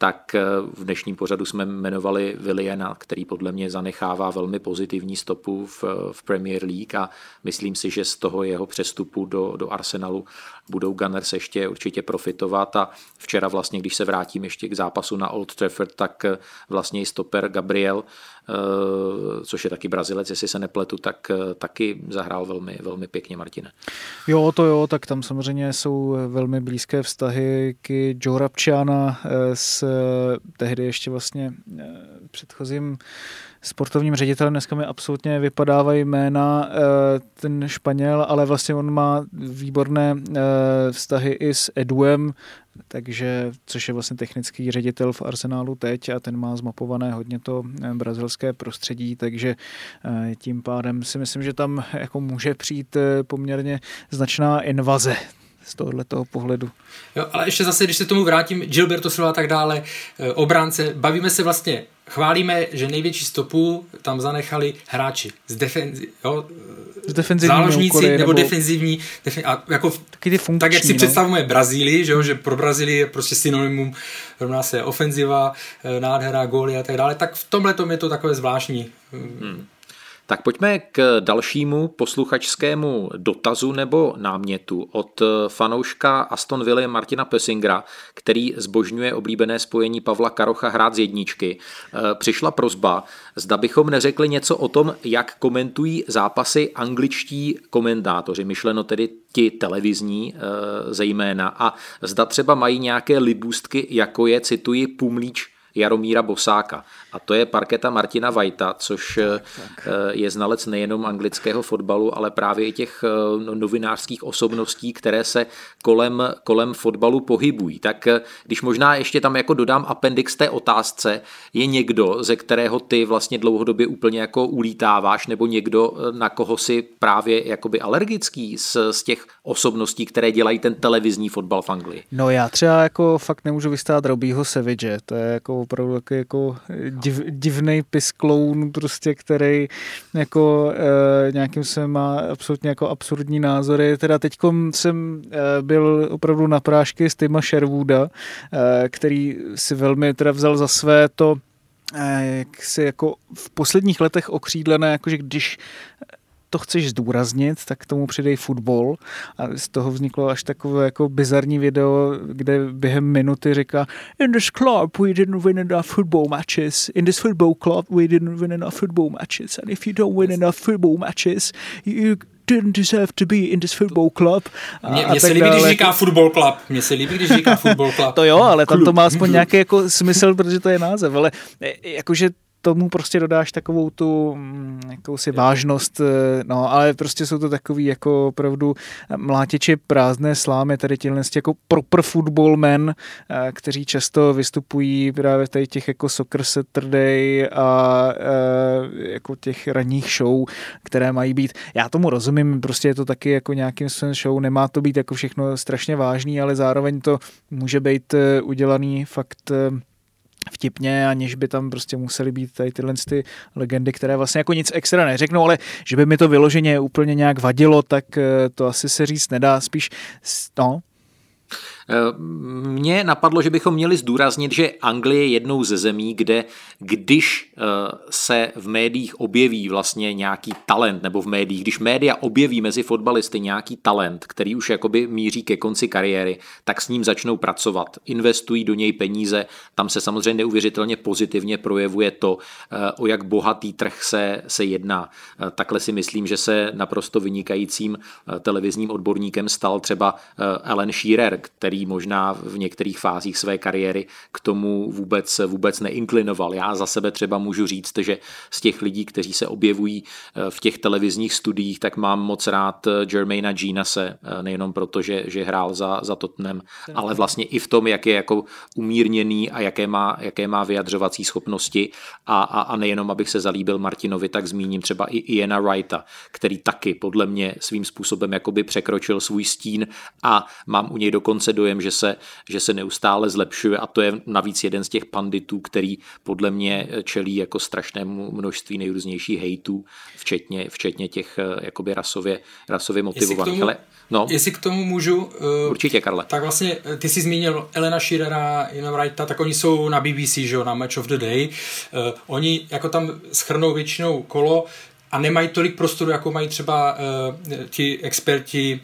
S1: tak eh, v dnešním pořadu jsme jmenovali Williana, který podle mě zanechává velmi pozitivní stopu v, v Premier League a myslím si, že z toho jeho přestupu do, do Arsenalu budou Gunners ještě určitě profitovat. A včera vlastně, když se vrátím ještě k zápasu na Old Trafford, tak eh, vlastně i stoper Gabriel, eh, což je taky Brazilec, jestli se nepletu, tak taky zahrál velmi, velmi pěkně Martine.
S2: Jo, to jo, tak tam samozřejmě jsou velmi blízké vztahy k Joe Rapčiana s tehdy ještě vlastně eh, předchozím sportovním ředitelem, dneska mi absolutně vypadávají jména eh, ten Španěl, ale vlastně on má výborné eh, vztahy i s Eduem, takže, což je vlastně technický ředitel v Arsenálu teď a ten má zmapované hodně to brazilské prostředí, takže tím pádem si myslím, že tam jako může přijít poměrně značná invaze z tohoto pohledu.
S3: Jo, ale ještě zase, když se tomu vrátím, Gilberto Silva a tak dále, eh, obránce, bavíme se vlastně, chválíme, že největší stopu tam zanechali hráči z, defenzi, jo, z defenzivní záložníci úkoly, nebo, nebo defenzivní, defen, a jako, taky ty funkční, tak jak si no? představujeme Brazílii, že, jo, že pro Brazílii je prostě synonymum, rovná se ofenziva, eh, nádhera, góly a tak dále, tak v tomhle je to takové zvláštní. Hmm.
S1: Tak pojďme k dalšímu posluchačskému dotazu nebo námětu od fanouška Aston Villa Martina Pessingra, který zbožňuje oblíbené spojení Pavla Karocha hrát z jedničky. Přišla prozba, zda bychom neřekli něco o tom, jak komentují zápasy angličtí komentátoři, myšleno tedy ti televizní zejména, a zda třeba mají nějaké libůstky, jako je, cituji, Pumlíč Jaromíra Bosáka. A to je parketa Martina Vajta, což tak, tak. Eh, je znalec nejenom anglického fotbalu, ale právě i těch eh, no, novinářských osobností, které se kolem, kolem fotbalu pohybují. Tak eh, když možná ještě tam jako dodám appendix té otázce, je někdo, ze kterého ty vlastně dlouhodobě úplně jako ulítáváš, nebo někdo, na koho si právě jakoby alergický z, z těch osobností, které dělají ten televizní fotbal v Anglii?
S2: No já třeba jako fakt nemůžu vystát Robího Sevige, to je jako opravdu jako div, divný piskloun, prostě, který jako e, nějakým se má absolutně jako absurdní názory. Teda teď jsem e, byl opravdu na prášky s Tima Sherwooda, e, který si velmi teda vzal za své to, jak si jako v posledních letech okřídlené, jakože když to chceš zdůraznit, tak tomu přidej fotbal. A z toho vzniklo až takové jako bizarní video, kde během minuty říká In this club we didn't win enough football matches. In this football club we didn't win enough football matches. And if you don't win enough football matches, you didn't deserve to be in this football club.
S3: Mně se líbí, dále. když říká football club. Mně se líbí, když říká football club.
S2: to jo, ale tam to má aspoň nějaký jako smysl, protože to je název. Ale e, jakože tomu prostě dodáš takovou tu mm, jakousi vážnost, eh, no, ale prostě jsou to takový jako opravdu mlátěči prázdné slámy, tady těhle jako proper football men, eh, kteří často vystupují právě tady těch jako Soccer Saturday a eh, jako těch ranních show, které mají být. Já tomu rozumím, prostě je to taky jako nějakým svým show, nemá to být jako všechno strašně vážný, ale zároveň to může být udělaný fakt vtipně, aniž by tam prostě museli být tady tyhle ty legendy, které vlastně jako nic extra neřeknou, ale že by mi to vyloženě úplně nějak vadilo, tak eh, to asi se říct nedá. Spíš, no,
S1: mně napadlo, že bychom měli zdůraznit, že Anglie je jednou ze zemí, kde když eh, se v médiích objeví vlastně nějaký talent, nebo v médiích, když média objeví mezi fotbalisty nějaký talent, který už jakoby míří ke konci kariéry, tak s ním začnou pracovat, investují do něj peníze, tam se samozřejmě neuvěřitelně pozitivně projevuje to, eh, o jak bohatý trh se, se jedná. Eh, takhle si myslím, že se naprosto vynikajícím televizním odborníkem stal třeba Ellen Shearer, který možná v některých fázích své kariéry k tomu vůbec, vůbec neinklinoval. Já za sebe třeba můžu říct, že z těch lidí, kteří se objevují eh, v těch televizních studiích, tak mám moc rád eh, Jermaina Ginase, eh, nejenom proto, že, že hrál za, za Tottenham, ale vlastně i v tom, jak je jako umírněný a jaké má, jaké má vyjadřovací schopnosti a, a, a nejenom, abych se zalíbil Martinovi, tak zmíním třeba i Iena Wrighta, který taky podle mě svým způsobem jakoby překročil svůj stín a mám u něj dokonce dojem, dojem, že se, že se neustále zlepšuje a to je navíc jeden z těch panditů, který podle mě čelí jako strašnému množství nejrůznějších hejtů, včetně, včetně těch eh, jakoby rasově, rasově motivovaných. Tomu, Ale,
S3: no. Jestli k tomu můžu...
S1: Uh, Určitě, Karle.
S3: Tak vlastně, eh, ty jsi zmínil Elena Shearera, Ina Wrighta, tak oni jsou na BBC, že jo, na Match of the Day. Uh, oni jako tam schrnou většinou kolo, a nemají tolik prostoru, jako mají třeba uh, ti experti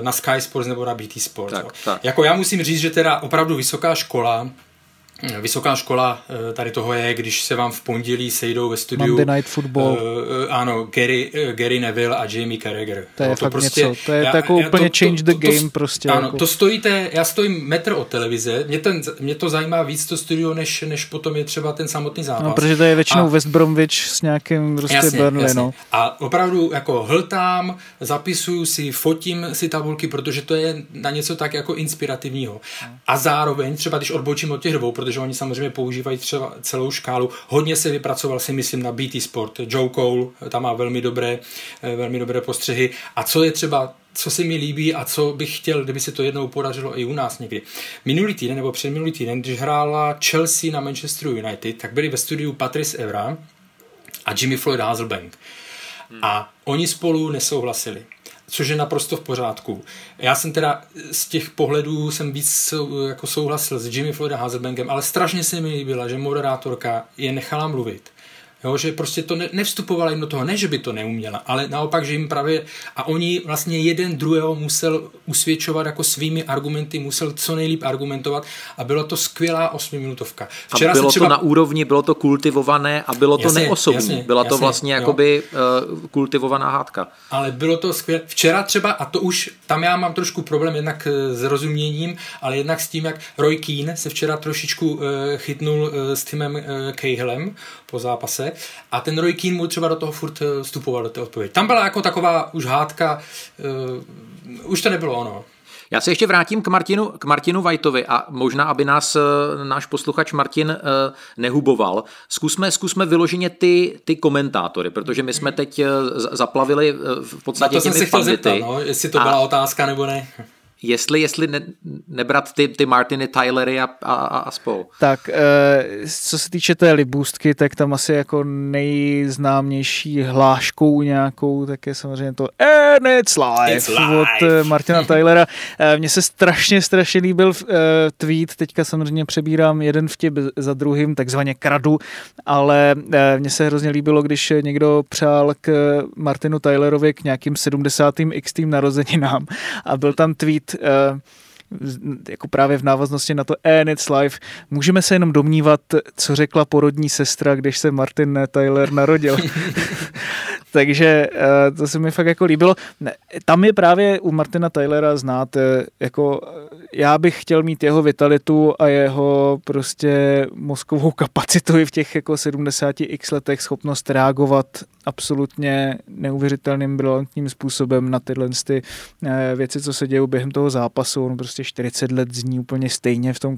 S3: na Sky Sports nebo na BT Sports. Tak, tak. Jako já musím říct, že teda opravdu vysoká škola Vysoká škola eh, tady toho je, když se vám v pondělí sejdou ve studiu
S2: Monday Night Football. Uh,
S3: ano, Gary, Gary Neville a Jamie Carragher.
S2: To je no, to fakt prostě, něco, to je já, jako já, úplně to, change the to, game to, prostě.
S3: Ano,
S2: jako.
S3: to stojíte, já stojím metr od televize, mě, ten, mě to zajímá víc to studio, než, než potom je třeba ten samotný zápas.
S2: No, protože to je většinou a, West Bromwich s nějakým prostě jasně, Burnley, jasně. no.
S3: A opravdu jako hltám, zapisuju si, fotím si tabulky, protože to je na něco tak jako inspirativního. A zároveň třeba, když odbočím od těch dvou, protože oni samozřejmě používají třeba celou škálu. Hodně se vypracoval si myslím na BT Sport. Joe Cole tam má velmi dobré, eh, velmi dobré postřehy. A co je třeba co se mi líbí a co bych chtěl, kdyby se to jednou podařilo i u nás někdy. Minulý týden nebo předminulý týden, když hrála Chelsea na Manchester United, tak byli ve studiu Patrice Evra a Jimmy Floyd Hazelbank. A oni spolu nesouhlasili což je naprosto v pořádku. Já jsem teda z těch pohledů jsem víc jako souhlasil s Jimmy Floydem Hazelbankem, ale strašně se mi líbila, že moderátorka je nechala mluvit. Jo, že prostě to ne, nevstupovala jim do toho, ne, že by to neuměla, ale naopak, že jim právě, a oni vlastně jeden druhého musel usvědčovat jako svými argumenty, musel co nejlíp argumentovat a bylo to skvělá osmiminutovka.
S1: Včera a bylo třeba... to na úrovni, bylo to kultivované a bylo to jasně, neosobní. Jasně, Byla jasně, to vlastně jo. jakoby uh, kultivovaná hádka.
S3: Ale bylo to skvělé. Včera třeba, a to už, tam já mám trošku problém jednak eh, s rozuměním, ale jednak s tím, jak Roy Keane se včera trošičku uh, chytnul uh, s Timem uh, Cahillem po zápase a ten Roy Keane mu třeba do toho furt vstupoval do té odpovědi. Tam byla jako taková už hádka, uh, už to nebylo ono.
S1: Já se ještě vrátím k Martinu, k Martinu Vajtovi a možná, aby nás náš posluchač Martin nehuboval. Zkusme, zkusme vyloženě ty, ty komentátory, protože my jsme teď zaplavili v podstatě
S3: Na to jsem se chtěl zeptat, no, jestli to byla a, otázka nebo ne
S1: jestli, jestli ne, nebrat ty, ty Martiny, Tylery a, a, a spol.
S2: Tak, e, co se týče té libůstky, tak tam asi jako nejznámější hláškou nějakou, tak je samozřejmě to And it's live, it's live. od eh, Martina Tylera. E, Mně se strašně, strašně líbil e, tweet, teďka samozřejmě přebírám jeden vtip za druhým, takzvaně kradu, ale e, mně se hrozně líbilo, když někdo přál k Martinu Tylerovi k nějakým 70. x tým narozeninám a byl tam tweet uh, jako právě v návaznosti na to And It's Life, můžeme se jenom domnívat, co řekla porodní sestra, když se Martin Tyler narodil. <laughs> Takže eh, to se mi fakt jako líbilo. Tam je právě u Martina Tylera znát, eh, jako já bych chtěl mít jeho vitalitu a jeho prostě mozkovou kapacitu i v těch jako 70 x letech schopnost reagovat absolutně neuvěřitelným, brilantním způsobem na tyhle ty eh, věci, co se dějí během toho zápasu. On prostě 40 let zní úplně stejně v tom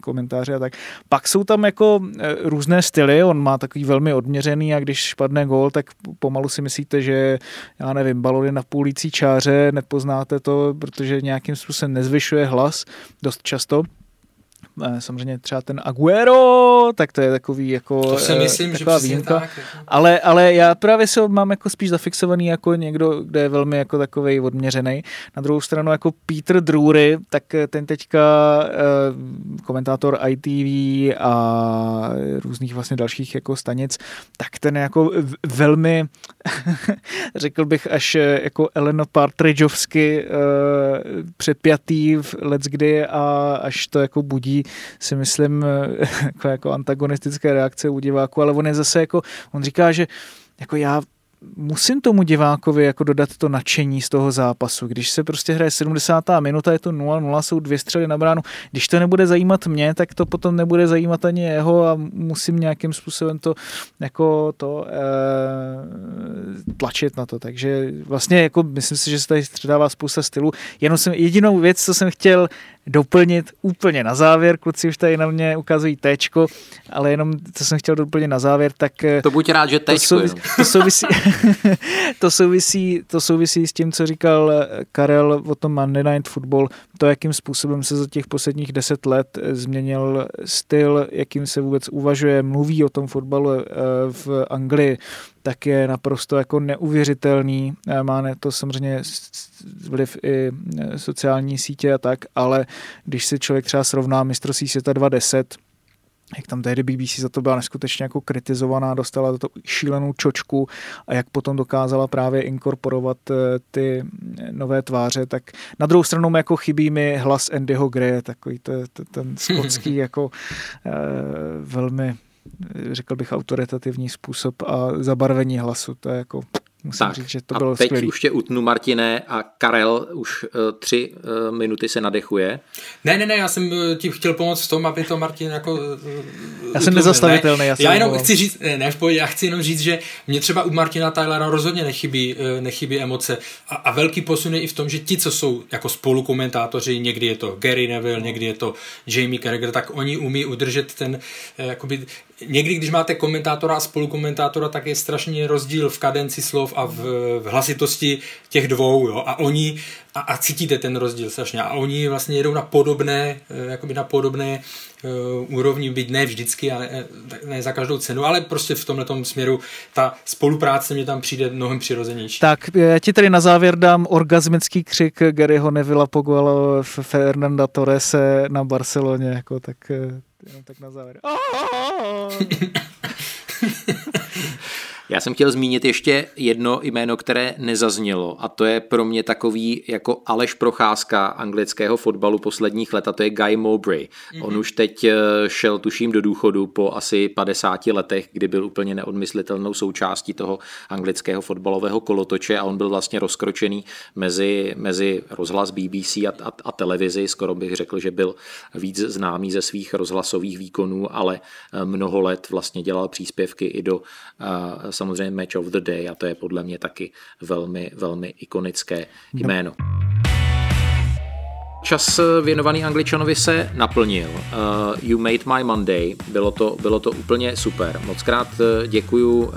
S2: komentáři a tak. Pak jsou tam jako různé styly, on má takový velmi odměřený a když spadne gól, tak pomalu si myslíte, že já nevím, balony na půlící čáře, nepoznáte to, protože nějakým způsobem nezvyšuje hlas dost často. Eh, samozřejmě třeba ten Aguero, tak to je takový jako
S3: to si myslím,
S2: taková že výjimka. Tak, jako. ale, ale já právě se mám jako spíš zafixovaný jako někdo, kde je velmi jako takový odměřený. Na druhou stranu jako Peter Drury, tak ten teďka eh, komentátor ITV a různých vlastně dalších jako stanic, tak ten je jako velmi <laughs> řekl bych až eh, jako Elena Partridgeovsky předpjatý v Let's Kdy a až to jako budí si myslím <laughs> jako, jako antagonistické reakce u diváku, ale on je zase jako, on říká, že jako já musím tomu divákovi jako dodat to nadšení z toho zápasu. Když se prostě hraje 70. minuta, je to 0-0, jsou dvě střely na bránu. Když to nebude zajímat mě, tak to potom nebude zajímat ani jeho a musím nějakým způsobem to jako to e, tlačit na to. Takže vlastně jako myslím si, že se tady středává spousta stylů. Jenom jsem, jedinou věc, co jsem chtěl doplnit úplně na závěr, kluci už tady na mě ukazují téčko, ale jenom, co jsem chtěl doplnit na závěr, tak...
S1: Eh, to buď rád, že téčko.
S2: To souvisí, to <laughs> souvisí, to, souvisí, to souvisí s tím, co říkal eh, Karel o tom Monday Night Football, to, jakým způsobem se za těch posledních deset let eh, změnil styl, jakým se vůbec uvažuje, mluví o tom fotbalu v Anglii, tak je naprosto jako neuvěřitelný. Má to samozřejmě vliv i sociální sítě a tak, ale když si člověk třeba srovná mistrovství světa 2010, jak tam tehdy BBC za to byla neskutečně jako kritizovaná, dostala to šílenou čočku a jak potom dokázala právě inkorporovat eh, ty nové tváře, tak na druhou stranu jako chybí mi hlas Andyho Gray, takový ten skotský <laughs> jako eh, velmi řekl bych autoritativní způsob a zabarvení hlasu, to je jako Musím tak, říct, že to bylo
S1: a teď
S2: skvělý.
S1: už tě utnu, Martine, a Karel už uh, tři uh, minuty se nadechuje.
S3: Ne, ne, ne, já jsem eh, ti chtěl pomoct v tom, aby to Martin jako... Uh,
S2: já jsem nezastavitelný. Já,
S3: já jenom chci říct, ne, ne, já chci jenom říct, že mě třeba u Martina Tylera rozhodně nechybí, uh, nechybí emoce a, a velký posun je i v tom, že ti, co jsou jako spolukomentátoři, někdy je to Gary Neville, někdy je to Jamie Carragher, tak oni umí udržet ten, uh, jakoby, někdy, když máte komentátora a spolukomentátora, tak je strašně rozdíl v kadenci slov a v, v hlasitosti těch dvou, jo, a oni, a, a cítíte ten rozdíl strašně, a oni vlastně jedou na podobné, eh, jakoby na podobné uh, úrovni, byť ne vždycky a ne, ne za každou cenu, ale prostě v tomhle směru ta spolupráce mě tam přijde mnohem přirozenější.
S2: Tak já ti tady na závěr dám orgasmický křik Garyho Nevilla Pogualo Fernanda Torrese na Barceloně, jako tak eh, jenom tak na závěr.
S1: Já jsem chtěl zmínit ještě jedno jméno, které nezaznělo a to je pro mě takový jako Aleš Procházka anglického fotbalu posledních let a to je Guy Mowbray. Mm-hmm. On už teď eh, šel tuším do důchodu po asi 50 letech, kdy byl úplně neodmyslitelnou součástí toho anglického fotbalového kolotoče a on byl vlastně rozkročený mezi, mezi rozhlas BBC a, a, a televizi. Skoro bych řekl, že byl víc známý ze svých rozhlasových výkonů, ale eh, mnoho let vlastně dělal příspěvky i do uh, samozřejmě Match of the Day a to je podle mě taky velmi, velmi ikonické jméno. Čas věnovaný Angličanovi se naplnil. Uh, you made my Monday. Bylo to, bylo to úplně super. Moc krát děkuju uh,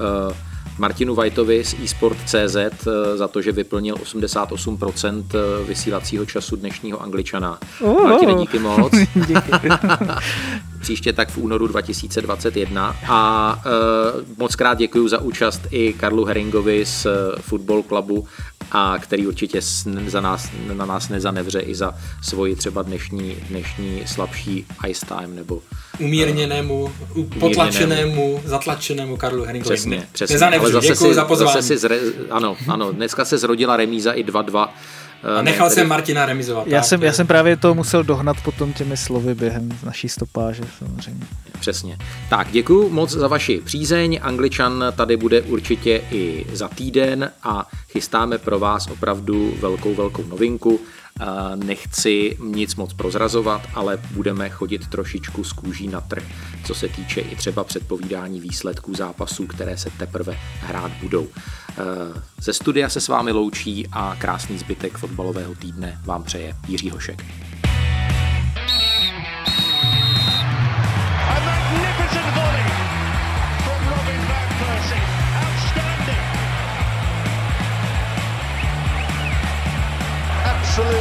S1: Martinu Vajtovi z eSport.cz za to, že vyplnil 88% vysílacího času dnešního Angličana. Oh, Martine, díky moc. <laughs> díky. <laughs> příště tak v únoru 2021. A uh, moc krát děkuji za účast i Karlu Heringovi z uh, Football Clubu, a který určitě za nás, na nás nezanevře i za svoji třeba dnešní, dnešní slabší ice time nebo
S3: umírněnému, uh, potlačenému, zatlačenému Karlu Heringovi.
S1: Přesně, přesně. Nezanevřu, Ale zase si, za pozvání. Zase si zre, ano, ano, dneska se zrodila remíza i 2-2
S3: a nechal ne, jsem Martina remizovat.
S2: Já, tak, jsem, já jsem právě to musel dohnat potom těmi slovy během naší stopáže samozřejmě.
S1: Přesně. Tak děkuji moc za vaši přízeň. Angličan tady bude určitě i za týden a chystáme pro vás opravdu velkou, velkou novinku. Nechci nic moc prozrazovat, ale budeme chodit trošičku z kůží na trh, co se týče i třeba předpovídání výsledků zápasů, které se teprve hrát budou. Ze studia se s vámi loučí a krásný zbytek fotbalového týdne vám přeje Jiří Hošek.